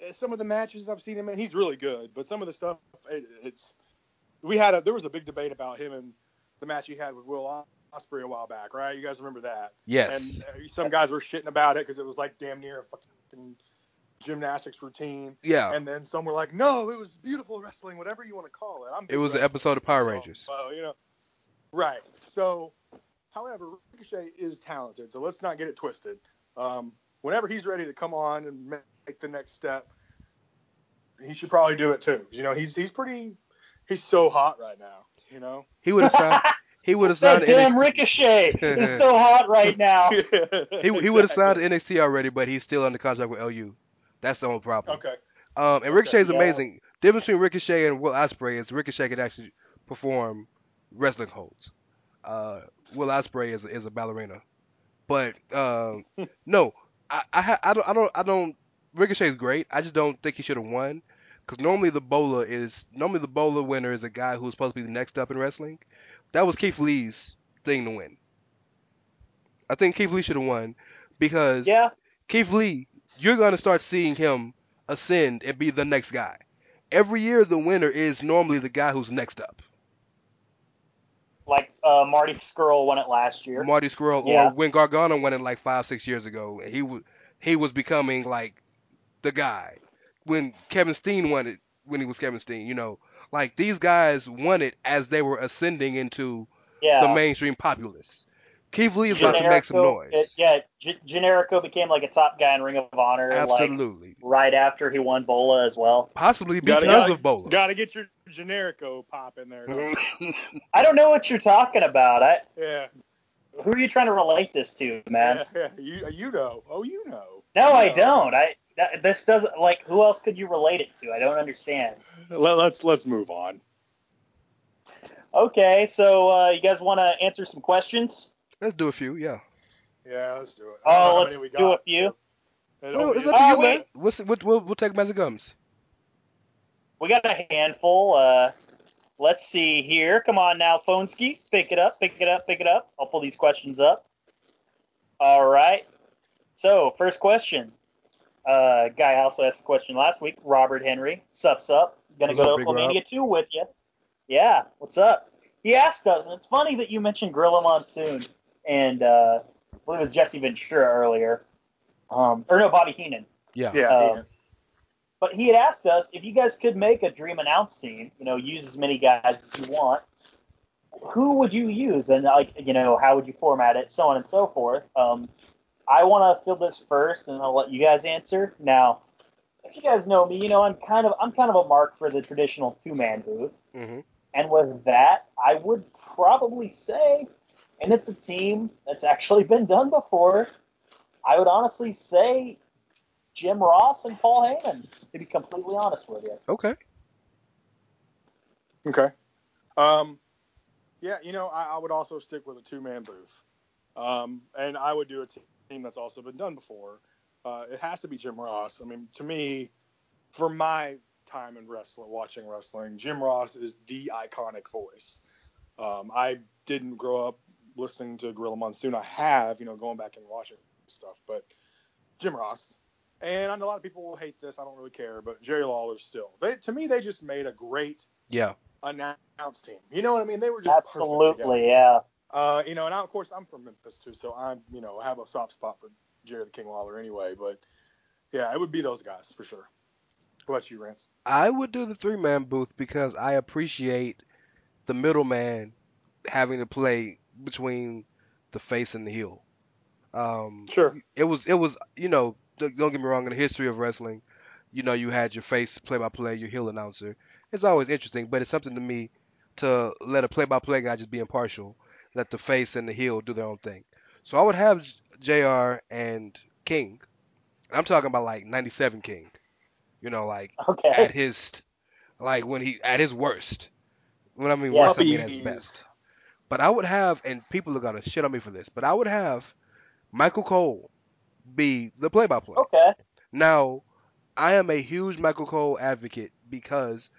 eh, some of the matches I've seen him in, he's really good. But some of the stuff, it, it's we had a there was a big debate about him and the match he had with Will Ospreay a while back, right? You guys remember that? yes. And uh, some guys were shitting about it because it was like damn near a fucking gymnastics routine. yeah. And then some were like, no, it was beautiful wrestling, whatever you want to call it. I'm It was an episode of Power Rangers. So, you know, right. So, however, Ricochet is talented, so let's not get it twisted. Um, whenever he's ready to come on and make the next step, he should probably do it too. You know, he's he's pretty, he's so hot right now. You know. He would have signed. He would have signed. That damn NXT Ricochet is [laughs] so hot right now. [laughs] He, he would have signed to NXT already, but he's still under contract with LU. That's the only problem. Okay. Um, and Ricochet is yeah. amazing. Difference between Ricochet and Will Ospreay is Ricochet can actually perform wrestling holds. Uh, Will Ospreay is is a ballerina, but um, [laughs] no, I I, ha- I don't I don't I don't. Ricochet is great. I just don't think he should have won because normally the Bola is normally the Bola winner is a guy who's supposed to be the next up in wrestling. That was Keith Lee's thing to win. I think Keith Lee should have won because Yeah. Keith Lee, you're going to start seeing him ascend and be the next guy. Every year, the winner is normally the guy who's next up. Like uh, Marty Scurll won it last year. Marty Scurll, Yeah. or when Gargano won it like five, six years ago, he was he was becoming like the guy. When Kevin Steen won it, when he was Kevin Steen, you know, like these guys won it as they were ascending into yeah. the mainstream populace. Keith Lee is about to make some noise. it- yeah, G- Generico became like a top guy in Ring of Honor, like Absolutely, right after he won Bola as well. possibly Gotta- because gotta- of Bola. Got to get your generico pop in there. don't? [laughs] I don't know what you're talking about. I, yeah. who are you trying to relate this to, man? Yeah, yeah. You you know. Oh, you know. No, You I don't. I that, this doesn't like who else could you relate it to? I don't understand. Let, let's let's move on. Okay, so uh, you guys want to answer some questions? Let's do a few, yeah. Yeah, let's do it. I don't know Oh, let's many we do a few. It Well, only it's is- up to Uh, you, man. We'll, we'll, we'll, we'll take them as it comes. We got a handful. Uh, let's see here. Come on now, Phoneski. Pick it up, pick it up, pick it up. I'll pull these questions up. All right. So, first question. Uh, guy also asked a question last week. Robert Henry. Sup, sup. Gonna What's go up, to Big Rob? 2 with you. Yeah, what's up? He asked us, and it's funny that you mentioned Gorilla Monsoon and uh, I believe it was Jesse Ventura earlier. Um, or no, Bobby Heenan. Yeah. Yeah. Um, yeah. But he had asked us if you guys could make a dream announce team, you know, use as many guys as you want. Who would you use, and like, you know, how would you format it, so on and so forth. Um, I want to fill this first, and I'll let you guys answer. Now, if you guys know me, you know I'm kind of I'm kind of a mark for the traditional two man booth, hmm and with that, I would probably say, and it's a team that's actually been done before. I would honestly say Jim Ross and Paul Heyman, to be completely honest with you. Okay. Okay. Um, yeah, you know, I, I would also stick with a two man booth. Um, and I would do a team that's also been done before. Uh, it has to be Jim Ross. I mean, to me, for my time in wrestling, watching wrestling, Jim Ross is the iconic voice. Um, I didn't grow up listening to Gorilla Monsoon. I have, you know, going back and watching stuff, but Jim Ross. And I know a lot of people will hate this. I don't really care, but Jerry Lawler still. They, to me, they just made a great Yeah. announce team. You know what I mean? They were just perfect. Absolutely, yeah. Uh, you know, and I, of course I'm from Memphis too, so I'm you know have a soft spot for Jerry the King Lawler anyway. But yeah, it would be those guys for sure. What about you, Rance? I would do the three man booth because I appreciate the middleman having to play between the face and the heel. Um, Sure. it was it was you know don't don't get me wrong in the history of wrestling, you know you had your face play by play, your heel announcer. It's always interesting, but it's something to me to let a play by play guy just be impartial, let the face and the heel do their own thing. So I would have Jr. and King. And I'm talking about like '97 King. You know, like at his like when he at his worst. When I mean Yeah. worst, I mean at his best. But I would have, and people are gonna shit on me for this, but I would have Michael Cole be the play-by-play. Okay. Now, I am a huge Michael Cole advocate because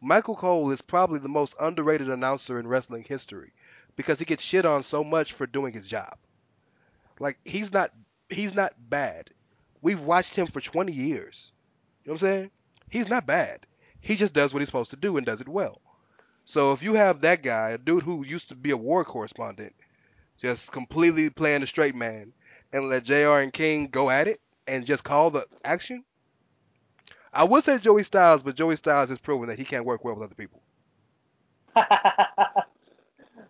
Michael Cole is probably the most underrated announcer in wrestling history because he gets shit on so much for doing his job. Like he's not he's not bad. We've watched him for 20 years. You know what I'm saying? He's not bad. He just does what he's supposed to do and does it well. So if you have that guy, a dude who used to be a war correspondent, just completely playing the straight man, and let JR and King go at it and just call the action, I would say Joey Styles, but Joey Styles has proven that he can't work well with other people. [laughs]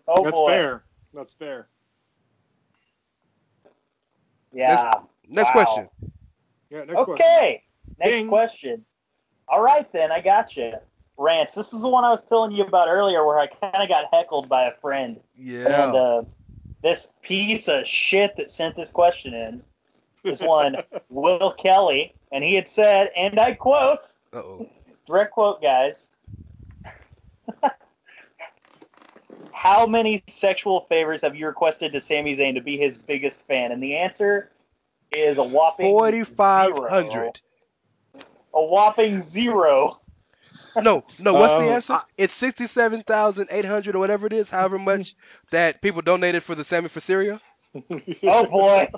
oh That's boy. fair. That's fair. Yeah. Next Wow. question. Yeah. Next question. Okay. Next Ding. question. All right then, I got you. Rance. This is the one I was telling you about earlier, where I kind of got heckled by a friend, Yeah. and uh, this piece of shit that sent this question in is one [laughs] Will Kelly, and he had said, and I quote, Uh oh. direct quote, guys. How many sexual favors have you requested to Sami Zayn to be his biggest fan? And the answer is a whopping 4,500. A whopping zero. No, no. What's the Um, answer? I- it's sixty-seven thousand eight hundred or whatever it is. However much that people donated for the Sami for Syria. [laughs] Oh boy.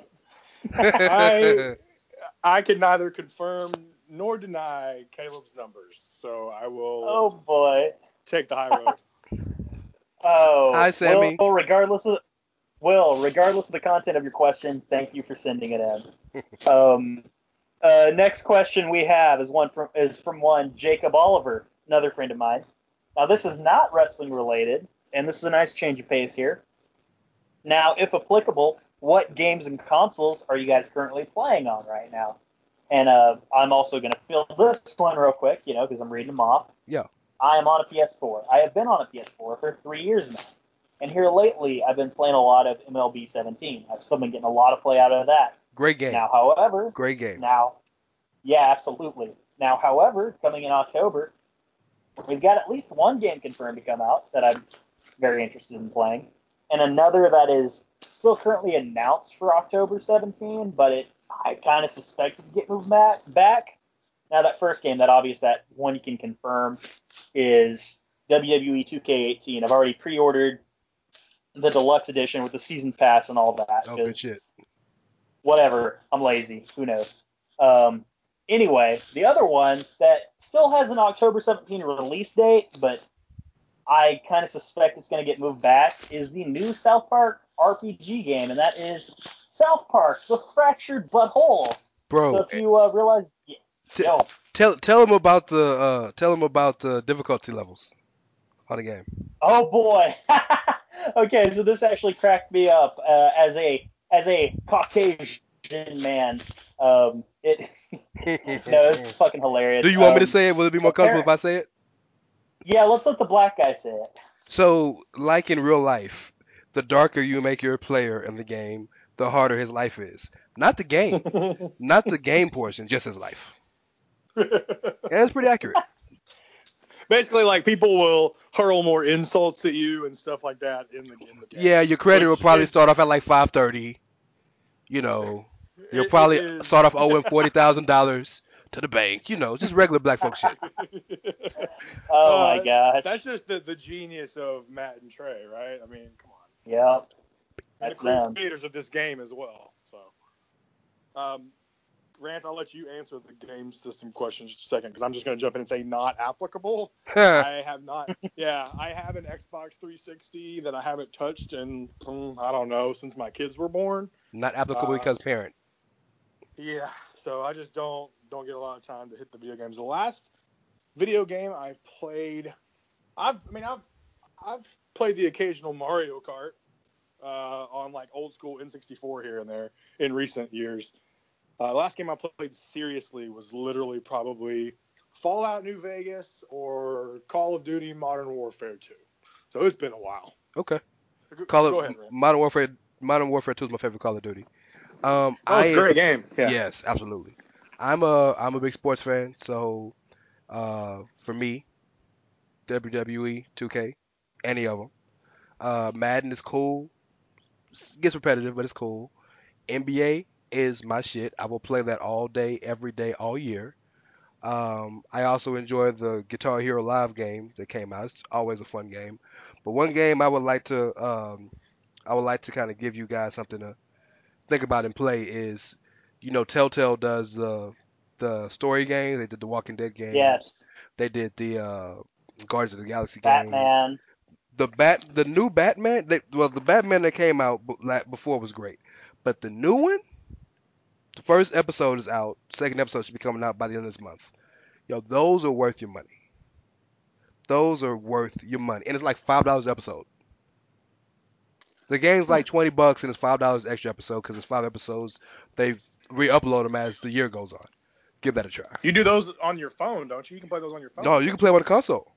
I- [laughs] I can neither confirm nor deny Caleb's numbers, so I will Oh boy. take the high road. Oh. Hi, Sami. Will, regardless of Will, regardless of the content of your question, thank you for sending it in. [laughs] um, uh, next question we have is one from is from one Jacob Oliver, another friend of mine. Now this is not wrestling related, and this is a nice change of pace here. Now, if applicable, what games and consoles are you guys currently playing on right now? And uh, I'm also going to fill this one real quick, you know, because I'm reading them off. Yeah. I am on a PS4. I have been on a PS4 for three years now. And here lately, I've been playing a lot of MLB 17. I've still been getting a lot of play out of that. Great game. Now, however, Great game. now, yeah, absolutely. Now, however, coming in October, we've got at least one game confirmed to come out that I'm very interested in playing, and another that is still currently announced for October 17, but it I kind of suspect it to get moved back. Back. Now, that first game, that obvious, that one you can confirm is WWE 2K18. I've already pre-ordered the deluxe edition with the season pass and all that. Oh, good shit. whatever. I'm lazy. Who knows? Um, anyway, the other one that still has an October 17 release date, but I kind of suspect it's going to get moved back, is the new South Park RPG game, and that is South Park: The Fractured But Whole. Bro, so if you uh, realize, yeah, T- yo, tell tell him about the uh tell him about the difficulty levels on the game. oh boy. [laughs] okay, so this actually cracked me up uh, as a as a Caucasian man. Um, it [laughs] no, it's fucking hilarious. Do you want me Um, to say it? Will it be more comfortable if I say it? Yeah, let's let the black guy say it. So, like in real life, the darker you make your player in the game, the harder his life is. Not the game, [laughs] not the game portion, just his life. And that's pretty accurate. [laughs] Basically, like people will hurl more insults at you and stuff like that in the, in the game. Yeah, your credit will probably it's- start off at like 530. You know, [laughs] you'll It- it probably is- start off owing forty thousand dollars to the bank. You know, just regular black folk shit. [laughs] Oh Uh, my gosh. That's just the, the genius of Matt and Trey, right? I mean, come on. Yeah. And That's the them. creators of this game as well. So, um, Rance, I'll let you answer the game system question just a second because I'm just going to jump in and say not applicable. I have not. Yeah, I have an Xbox 360 that I haven't touched in mm, I don't know since my kids were born. Not applicable Uh, because parent. Yeah, so I just don't don't get a lot of time to hit the video games. The last video game I've played, I've I mean I've I've played the occasional Mario Kart uh, on like old school N64 here and there in recent years. Uh, last game I played seriously was literally probably Fallout New Vegas or Call of Duty Modern Warfare 2. So it's been a while. Okay. Call go it ahead, Modern Warfare. Modern Warfare 2 is my favorite Call of Duty. Um, Oh, it's a great game. Yeah. Yes, absolutely. I'm a I'm a big sports fan, so uh, for me, WWE, 2K, any of them. Uh, Madden is cool. It gets repetitive, but it's cool. NBA is my shit. I will play that all day, every day, all year. Um, I also enjoy the Guitar Hero Live game that came out. It's always a fun game. But one game I would like to, um, I would like to kind of give you guys something to think about and play is, you know, Telltale does the the story games. They did the Walking Dead games. Yes. They did the uh, Guardians of the Galaxy game. Batman. The bat, the new Batman. They, well, the Batman that came out b- la- before was great, but the new one, first episode is out. Second episode should be coming out by the end of this month. Yo, those are worth your money. Those are worth your money, and it's like five dollars an episode. The game's like hmm. twenty bucks, and it's five dollars extra episode because it's five episodes. They re-upload them as the year goes on. Give that a try. You do those on your phone, don't you? You can play those on your phone. No, you can play them on the console.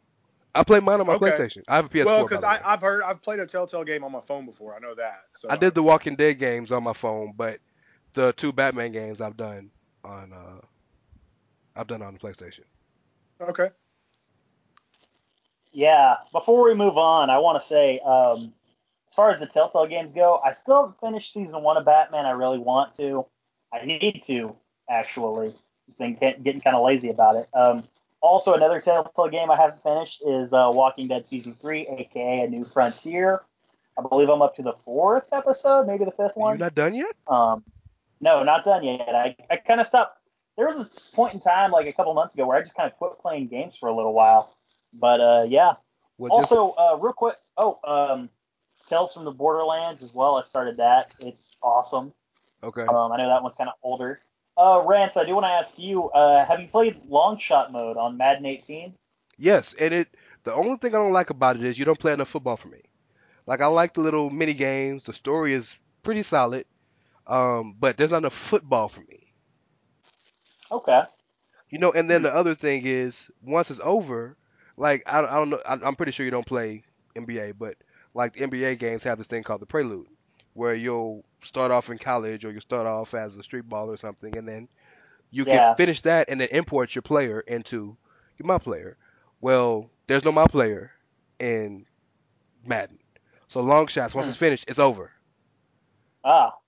I play mine on my Okay. PlayStation. I have a PS4. well, because. I've heard I've played a Telltale game on my phone before. I know that. So I did the Walking Dead games on my phone, but the two Batman games I've done on uh I've done on the PlayStation. Okay. Yeah. Before we move on, I want to say, um, as far as the Telltale games go, I still haven't finished season one of Batman. I really want to. I need to actually. Been getting kind of lazy about it. Um, also, another Telltale game I haven't finished is uh, Walking Dead season three, aka A New Frontier. I believe I'm up to the fourth episode, maybe the fifth one. You're one. not done yet? Um, no, not done yet. I, I kind of stopped. There was a point in time, like a couple months ago, where I just kind of quit playing games for a little while. But uh, yeah. Well, just, Also, uh, real quick. Oh, um, Tales from the Borderlands as well. I started that. It's awesome. okay. Um, I know that one's kind of older. Uh, Rance, I do want to ask you. Uh, have you played long shot mode on Madden 18? Yes, and it the only thing I don't like about it is you don't play enough football for me. Like I like the little mini games. The story is pretty solid, um, but there's not enough football for me. Okay. You know, and then the other thing is once it's over, like I, I don't know, I, I'm pretty sure you don't play NBA, but like the NBA games have this thing called the prelude, where you'll start off in college or you start off as a street ball or something, and then you Yeah. can finish that and then import your player into your my player. Well, there's no my player in Madden, so long shots once Hmm. it's finished, it's over. Ah,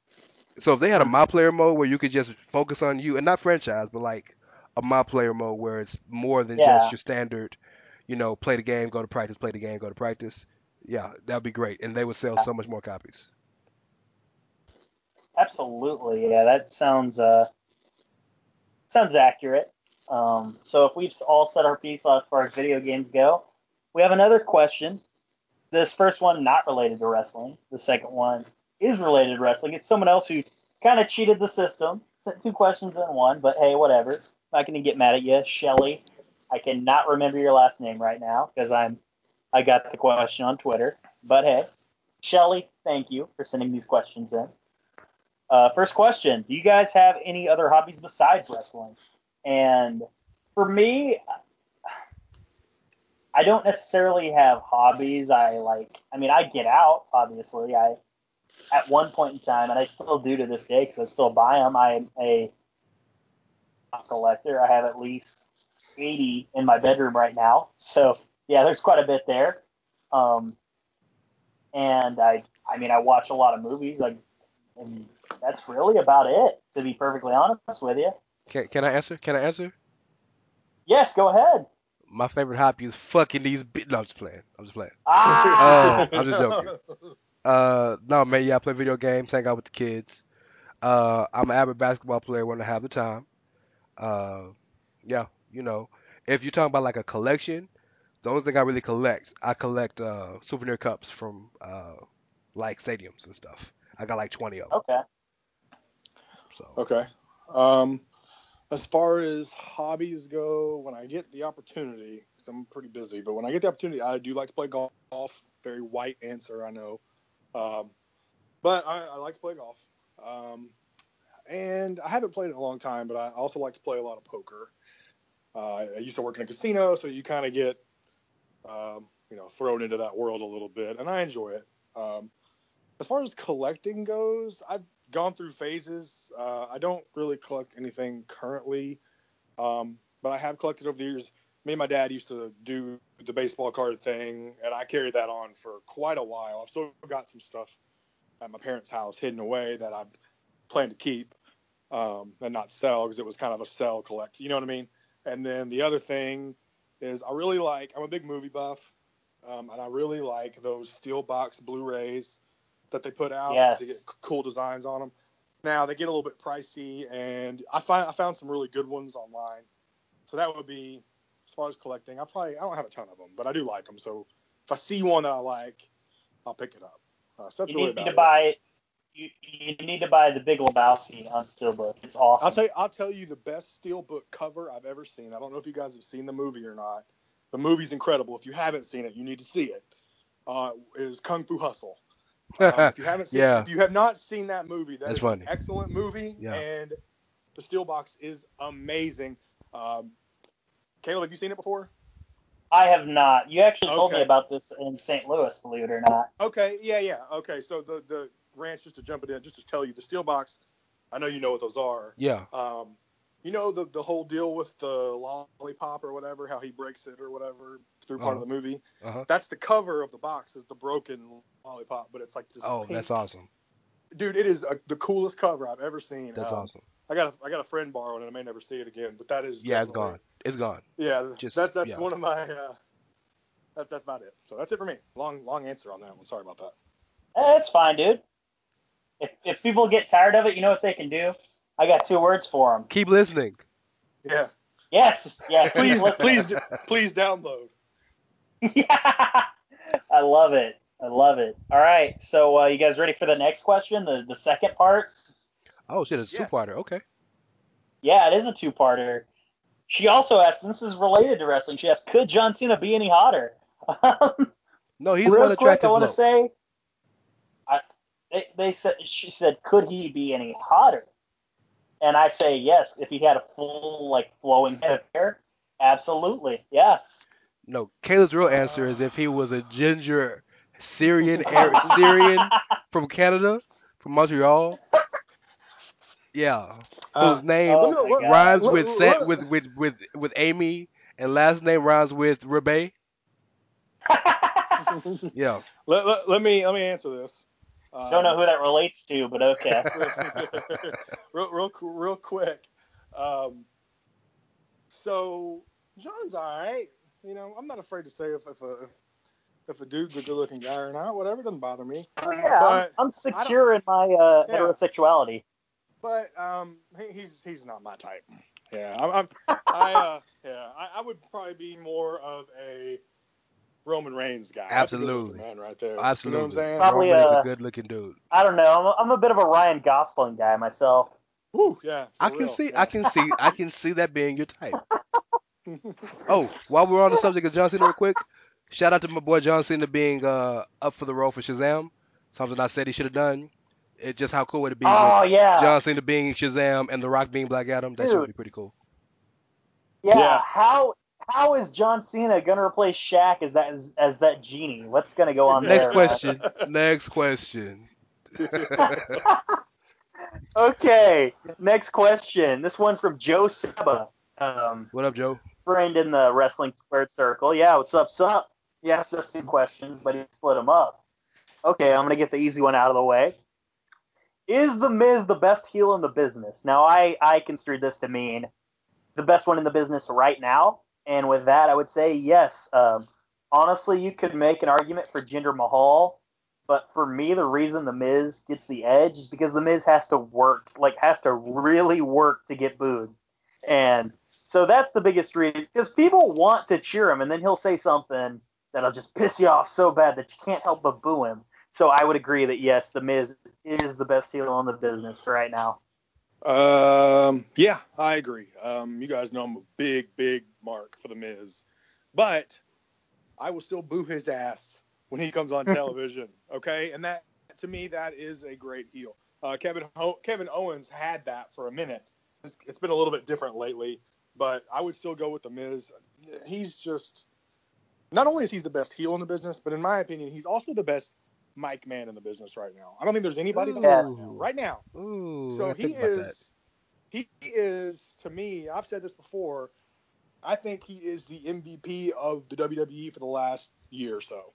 So if they had a my player mode where you could just focus on you and not franchise, but like a my player mode where it's more than Yeah. just your standard, you know, play the game, go to practice, play the game, go to practice. Yeah, that'd be great, and they would sell so much more copies. absolutely. Yeah, that sounds uh sounds accurate. Um, so if we've all set our piece as far as video games go, we have another question. This first one not related to wrestling. The second one is related to wrestling. It's someone else who kind of cheated the system. Sent two questions in one, but hey, whatever. Not going to get mad at you, Shelly. I cannot remember your last name right now because I'm I got the question on Twitter. But hey, Shelly, thank you for sending these questions in. Uh, first question: Do you guys have any other hobbies besides wrestling? And for me, I don't necessarily have hobbies. I like, I mean, I get out. Obviously, I at one point in time, and I still do to this day because I still buy them. I'm a collector. I have at least 80 in my bedroom right now. So yeah, there's quite a bit there. Um, and I, I mean, I watch a lot of movies. Like, and that's really about it. To be perfectly honest with you. Can can I answer? Can I answer? Yes, go ahead. My favorite hobby is fucking these. Bi- no, I'm just playing. I'm just playing. Ah, Uh, [laughs] I'm just joking. [laughs] Uh, no, man. Yeah, I play video games, hang out with the kids. Uh, I'm an avid basketball player when I have the time. Uh, yeah, you know, if you're talking about like a collection, the only thing I really collect, I collect uh souvenir cups from uh like stadiums and stuff. I got like 20 of them. okay. So Okay. Um, as far as hobbies go, when I get the opportunity, because I'm pretty busy, but when I get the opportunity, I do like to play golf. Very white answer, I know. Um, but I, I like to play golf. Um, and I haven't played in a long time, but I also like to play a lot of poker. Uh, I used to work in a casino, so you kind of get, um, you know, thrown into that world a little bit, and I enjoy it. Um, as far as collecting goes, I've gone through phases. Uh, I don't really collect anything currently, um, but I have collected over the years me and my dad used to do the baseball card thing, and I carried that on for quite a while. I've still got some stuff at my parents' house hidden away that I plan to keep um, and not sell because it was kind of a sell collect. You know what I mean? And then the other thing is I really like. I'm a big movie buff, um, and I really like those steel box Blu-rays that they put out. Yes. They get c- cool designs on them. Now they get a little bit pricey, and I find I found some really good ones online. So that would be far as collecting. I probably I don't have a ton of them, but I do like them. So if I see one that I like, I'll pick it up. Uh, so that's You really need about to it. buy. You, you need to buy the Big Lebowski on Steelbook. It's awesome. I'll tell you, I'll tell you the best steelbook cover I've ever seen. I don't know if you guys have seen the movie or not. The movie's incredible. If you haven't seen it, you need to see it. Uh, is Kung Fu Hustle. Um, [laughs] if you haven't seen, Yeah. if you have not seen that movie, that That's is funny. an excellent movie, Yeah. and the Steelbox is amazing. Um, Caleb, have you seen it before? I have not. You actually told me about this in St. Louis, believe it or not. Okay, yeah, yeah. Okay, so the the Rance, just to jump it in, just to tell you, the steel box. I know you know what those are. Yeah. Um, you know the the whole deal with the lollipop or whatever, how he breaks it or whatever through part of Uh-huh. the movie. Uh-huh. That's the cover of the box, is the broken lollipop, but it's like this. Oh, pink- that's awesome. Dude, it is a, the coolest cover I've ever seen. That's Um, awesome. I got a, I got a friend borrowing it. I may never see it again, but that is Yeah, it's gone. It's gone. Yeah, Just- that's that's yeah. one of my. Uh, that, that's about it. So that's it for me. Long long answer on that one. Sorry about that. Eh, it's fine, dude. If, if people get tired of it, you know what they can do? I got two words for them. Keep listening. Yeah. Yes. Yeah. [laughs] Please please please download. yeah. [laughs] I love it. I love it. All right. So, uh, you guys ready for the next question? The the second part? Oh shit, it's Yes. two-parter. Okay. Yeah, it is a two parter. She also asked, and this is related to wrestling. She asked, could John Cena be any hotter? [laughs] No, he's Real one quick, attractive I want to say, I, they, they said she said, could he be any hotter? And I say yes. If he had a full like flowing head of hair, absolutely, yeah. No, Caleb's real answer is if he was a ginger Syrian Syrian [laughs] from Canada, from Montreal. Yeah. Uh, Whose name oh let me- my let- God. rhymes let- with let- Sa- with, with with with Amy and last name rhymes with Rebay. [laughs] Yeah. let, let, let me let me answer this. Um, Don't know who that relates to, but okay. [laughs] real, real, real quick. Um, so John's all right. You know, I'm not afraid to say if if a if, if a dude's a good-looking guy or not. Whatever doesn't bother me. Oh, yeah, But I'm, I'm secure in my uh, Yeah. heterosexuality. But um, he's he's not my type. Yeah, I'm, I'm [laughs] I uh, yeah, I, I would probably be more of a Roman Reigns guy. That's a good-looking Absolutely. man, right there. Absolutely. You know what I'm saying? Probably, Roman is uh, a good looking dude. I don't know. I'm a, I'm a bit of a Ryan Gosling guy myself. Woo, yeah. I can real, see yeah. I can see I can see that being your type. [laughs] Oh, while we're on the subject of John Cena real quick, shout out to my boy John Cena being uh, up for the role for Shazam. Something I said he should have done. It just how cool would it be Oh with yeah, John Cena being Shazam and The Rock being Black Adam? That should be pretty cool. yeah. Yeah. How how is John Cena gonna replace Shaq as that as, as that genie? What's gonna go on Next there? question. [laughs] Next question. [laughs] Okay, next question. This one from Joe Saba, um, What up, Joe? friend in the Wrestling Squared Circle. Yeah, what's up, sup? He asked us two questions, but he split them up. Okay, I'm gonna get the easy one out of the way. Is the Miz the best heel in the business? Now, I I construed this to mean the best one in the business right now, and with that, I would say yes. Um, honestly, you could make an argument for Jinder Mahal, but for me, the reason the Miz gets the edge is because the Miz has to work, like has to really work to get booed, and so that's the biggest reason. Because people want to cheer him, and then he'll say something that'll just piss you off so bad that you can't help but boo him. So I would agree that yes, the Miz is the best heel in the business for right now. Um, yeah, I agree. Um, you guys know I'm a big, big mark for the Miz, but I will still boo his ass when he comes on [laughs] television. Okay, and that to me that is a great heel. Uh, Kevin Ho- Kevin Owens had that for a minute. It's, it's been a little bit different lately, but I would still go with the Miz. He's just not only is he the best heel in the business, but in my opinion, he's also the best mic man in the business right now. I don't think there's anybody better Yes. right now. Ooh, So gotta he is, about he is to me. I've said this before. I think he is the MVP of the WWE for the last year or so.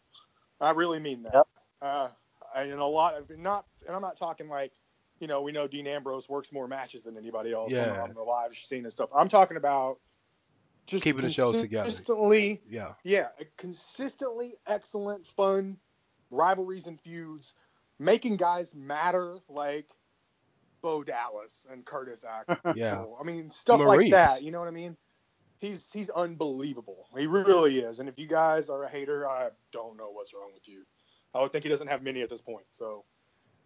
I really mean that. Yep. Uh, and a lot of not, and I'm not talking like, you know, we know Dean Ambrose works more matches than anybody else on, Yeah. on the live scene and stuff. I'm talking about just Keeping the shows together. consistently, Yeah. yeah, consistently excellent, fun rivalries and feuds, making guys matter like Bo Dallas and Curtis Axel. [laughs] Yeah. I mean, stuff Marie. like that. You know what I mean? He's he's unbelievable. He really is. And if you guys are a hater, I don't know what's wrong with you. I would think he doesn't have many at this point. So,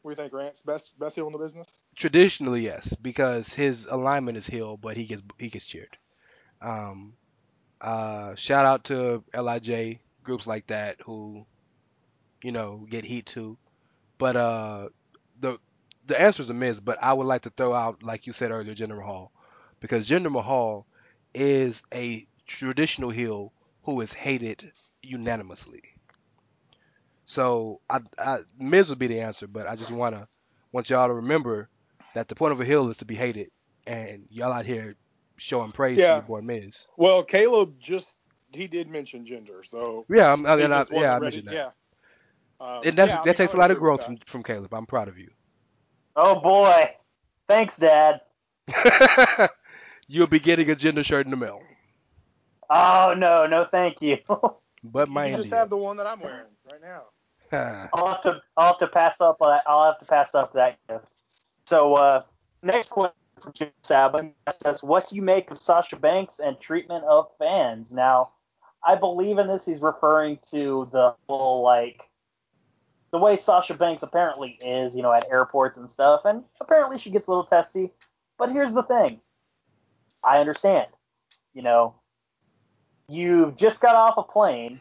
what do you think, Grant's best best heel in the business? Traditionally, yes, because his alignment is heel, but he gets he gets cheered. Um, uh, shout out to Lij groups like that who, you know, get heat too. But uh, the the answer is a Miz. But I would like to throw out, like you said earlier, Jinder Mahal, because Jinder Mahal is a traditional heel who is hated unanimously. So I, I Miz would be the answer, but I just wanna want y'all to remember that the point of a heel is to be hated, and y'all out here showing praise to Yeah. your boy Miz. Well, Caleb just he did mention Jinder, so Yeah, I'm, I, I, yeah, I mentioned that. Yeah. Um, And that's, yeah, I that mean, takes a lot of growth from, that. from Caleb. I'm proud of you. Oh boy. Thanks, Dad. [laughs] You'll be getting a Jinder shirt in the mail. Oh no, no, thank you. [laughs] But You my can just have the one that I'm wearing right now. [sighs] I'll have to I'll have to pass up uh, I'll have to pass up that gift. So uh, next question from Jim Sabin says, "What do you make of Sasha Banks and treatment of fans?" Now, I believe in this he's referring to the whole like the way Sasha Banks apparently is, you know, at airports and stuff, and apparently she gets a little testy. But here's the thing, I understand, you know, you've just got off a plane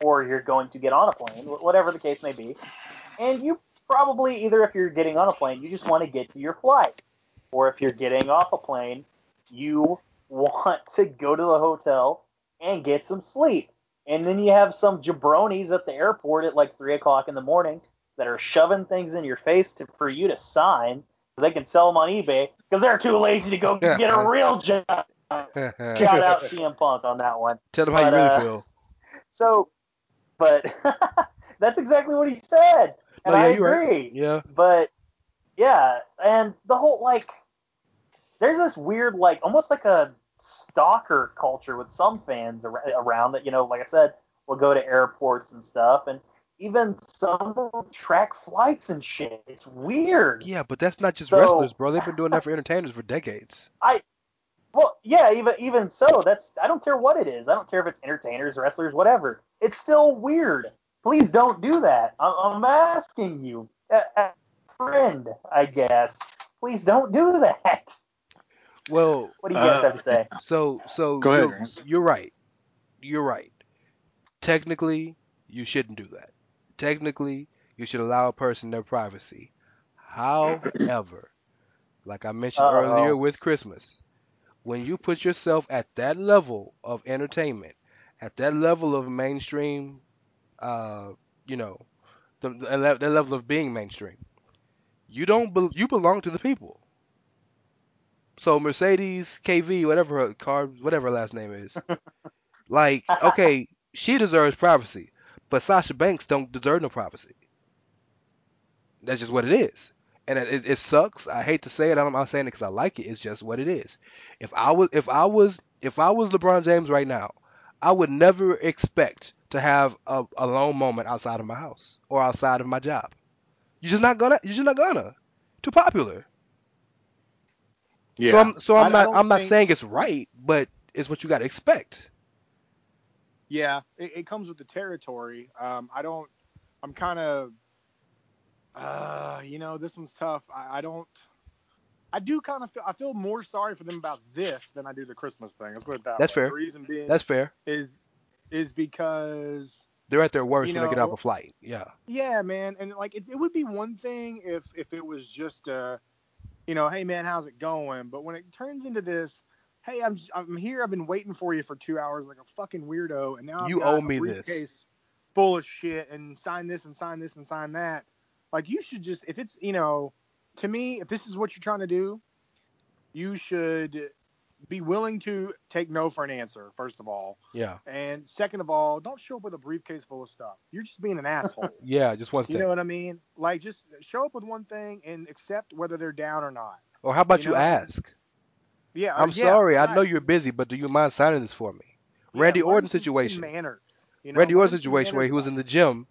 or you're going to get on a plane, whatever the case may be, and you probably either if you're getting on a plane, you just want to get to your flight, or if you're getting off a plane, you want to go to the hotel and get some sleep. And then you have some jabronis at the airport at like three o'clock in the morning that are shoving things in your face to, for you to sign so they can sell them on eBay because they're too lazy to go get a real job. [laughs] Shout out CM Punk on that one. Tell them how you But, really uh, feel. [laughs] So, but [laughs] that's exactly what he said, and No, yeah, I you're right. agree. Yeah. But yeah, and the whole like, there's this weird like almost like a stalker culture with some fans ar- around that you know, like I said, will go to airports and stuff, and even some track flights and shit. It's weird. Yeah, but that's not just So- wrestlers, bro. They've been doing that for entertainers for decades. I well, yeah, even even so, that's I don't care what it is. I don't care if it's entertainers, wrestlers, whatever. It's still weird. Please don't do that. I'm, I'm asking you, a, a friend, I guess. Please don't do that. [laughs] Well, What do you guys Uh, have to say? so so Go ahead, you're, Grant. you're right. You're right. Technically, you shouldn't do that. Technically, you should allow a person their privacy. However, like I mentioned Uh-oh. earlier with Christmas, when you put yourself at that level of entertainment, at that level of mainstream, uh, you know, the, the, the level of being mainstream, you don't be, you belong to the people. So Mercedes KV, whatever her car, whatever her last name is, [laughs] like okay, she deserves privacy, but Sasha Banks don't deserve no privacy. That's just what it is, and it, it, sucks. I hate to say it. I'm not saying it because I like it. It's just what it is. If I was, if I was, if I was LeBron James right now, I would never expect to have a, a lone moment outside of my house or outside of my job. You're just not gonna. You're just not gonna. Too popular. Yeah. So I'm, so I- I'm I not. don't I'm not think- saying it's right, but it's what you got to expect. Yeah, it, it comes with the territory. Um, I don't. I'm kind of. Uh, you know, this one's tough. I, I don't. I do kind of feel. I feel more sorry for them about this than I do the Christmas thing. Let's put it that That's way. fair. The reason being That's fair. is is because They're at their worst You when they get off a flight. Yeah. yeah, man, and like it, it would be one thing if if it was just uh, you know, hey man, how's it going? But when it turns into this. Hey, I'm I'm here. I've been waiting for you for two hours like a fucking weirdo, and now You owe a me this. full of shit and sign this and sign this and sign that. Like you should just if it's you know, to me, if this is what you're trying to do, you should be willing to take no for an answer. First of all, Yeah. and second of all, don't show up with a briefcase full of stuff. You're just being an asshole. [laughs] Yeah, just one thing. you know what I mean? Like, just show up with one thing and accept whether they're down or not. or how about you you, ask? Yeah, uh, I'm yeah, sorry. I know you're busy, but do you mind signing this for me? Yeah, Randy Orton situation. Manners. You know, Randy Orton situation where he was in the gym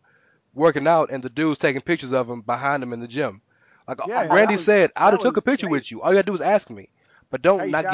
working out and the dude's taking pictures of him behind him in the gym. Like Yeah, Randy was- said, I'd have took a picture hey. with you. All you gotta do is ask me. But don't Hey, not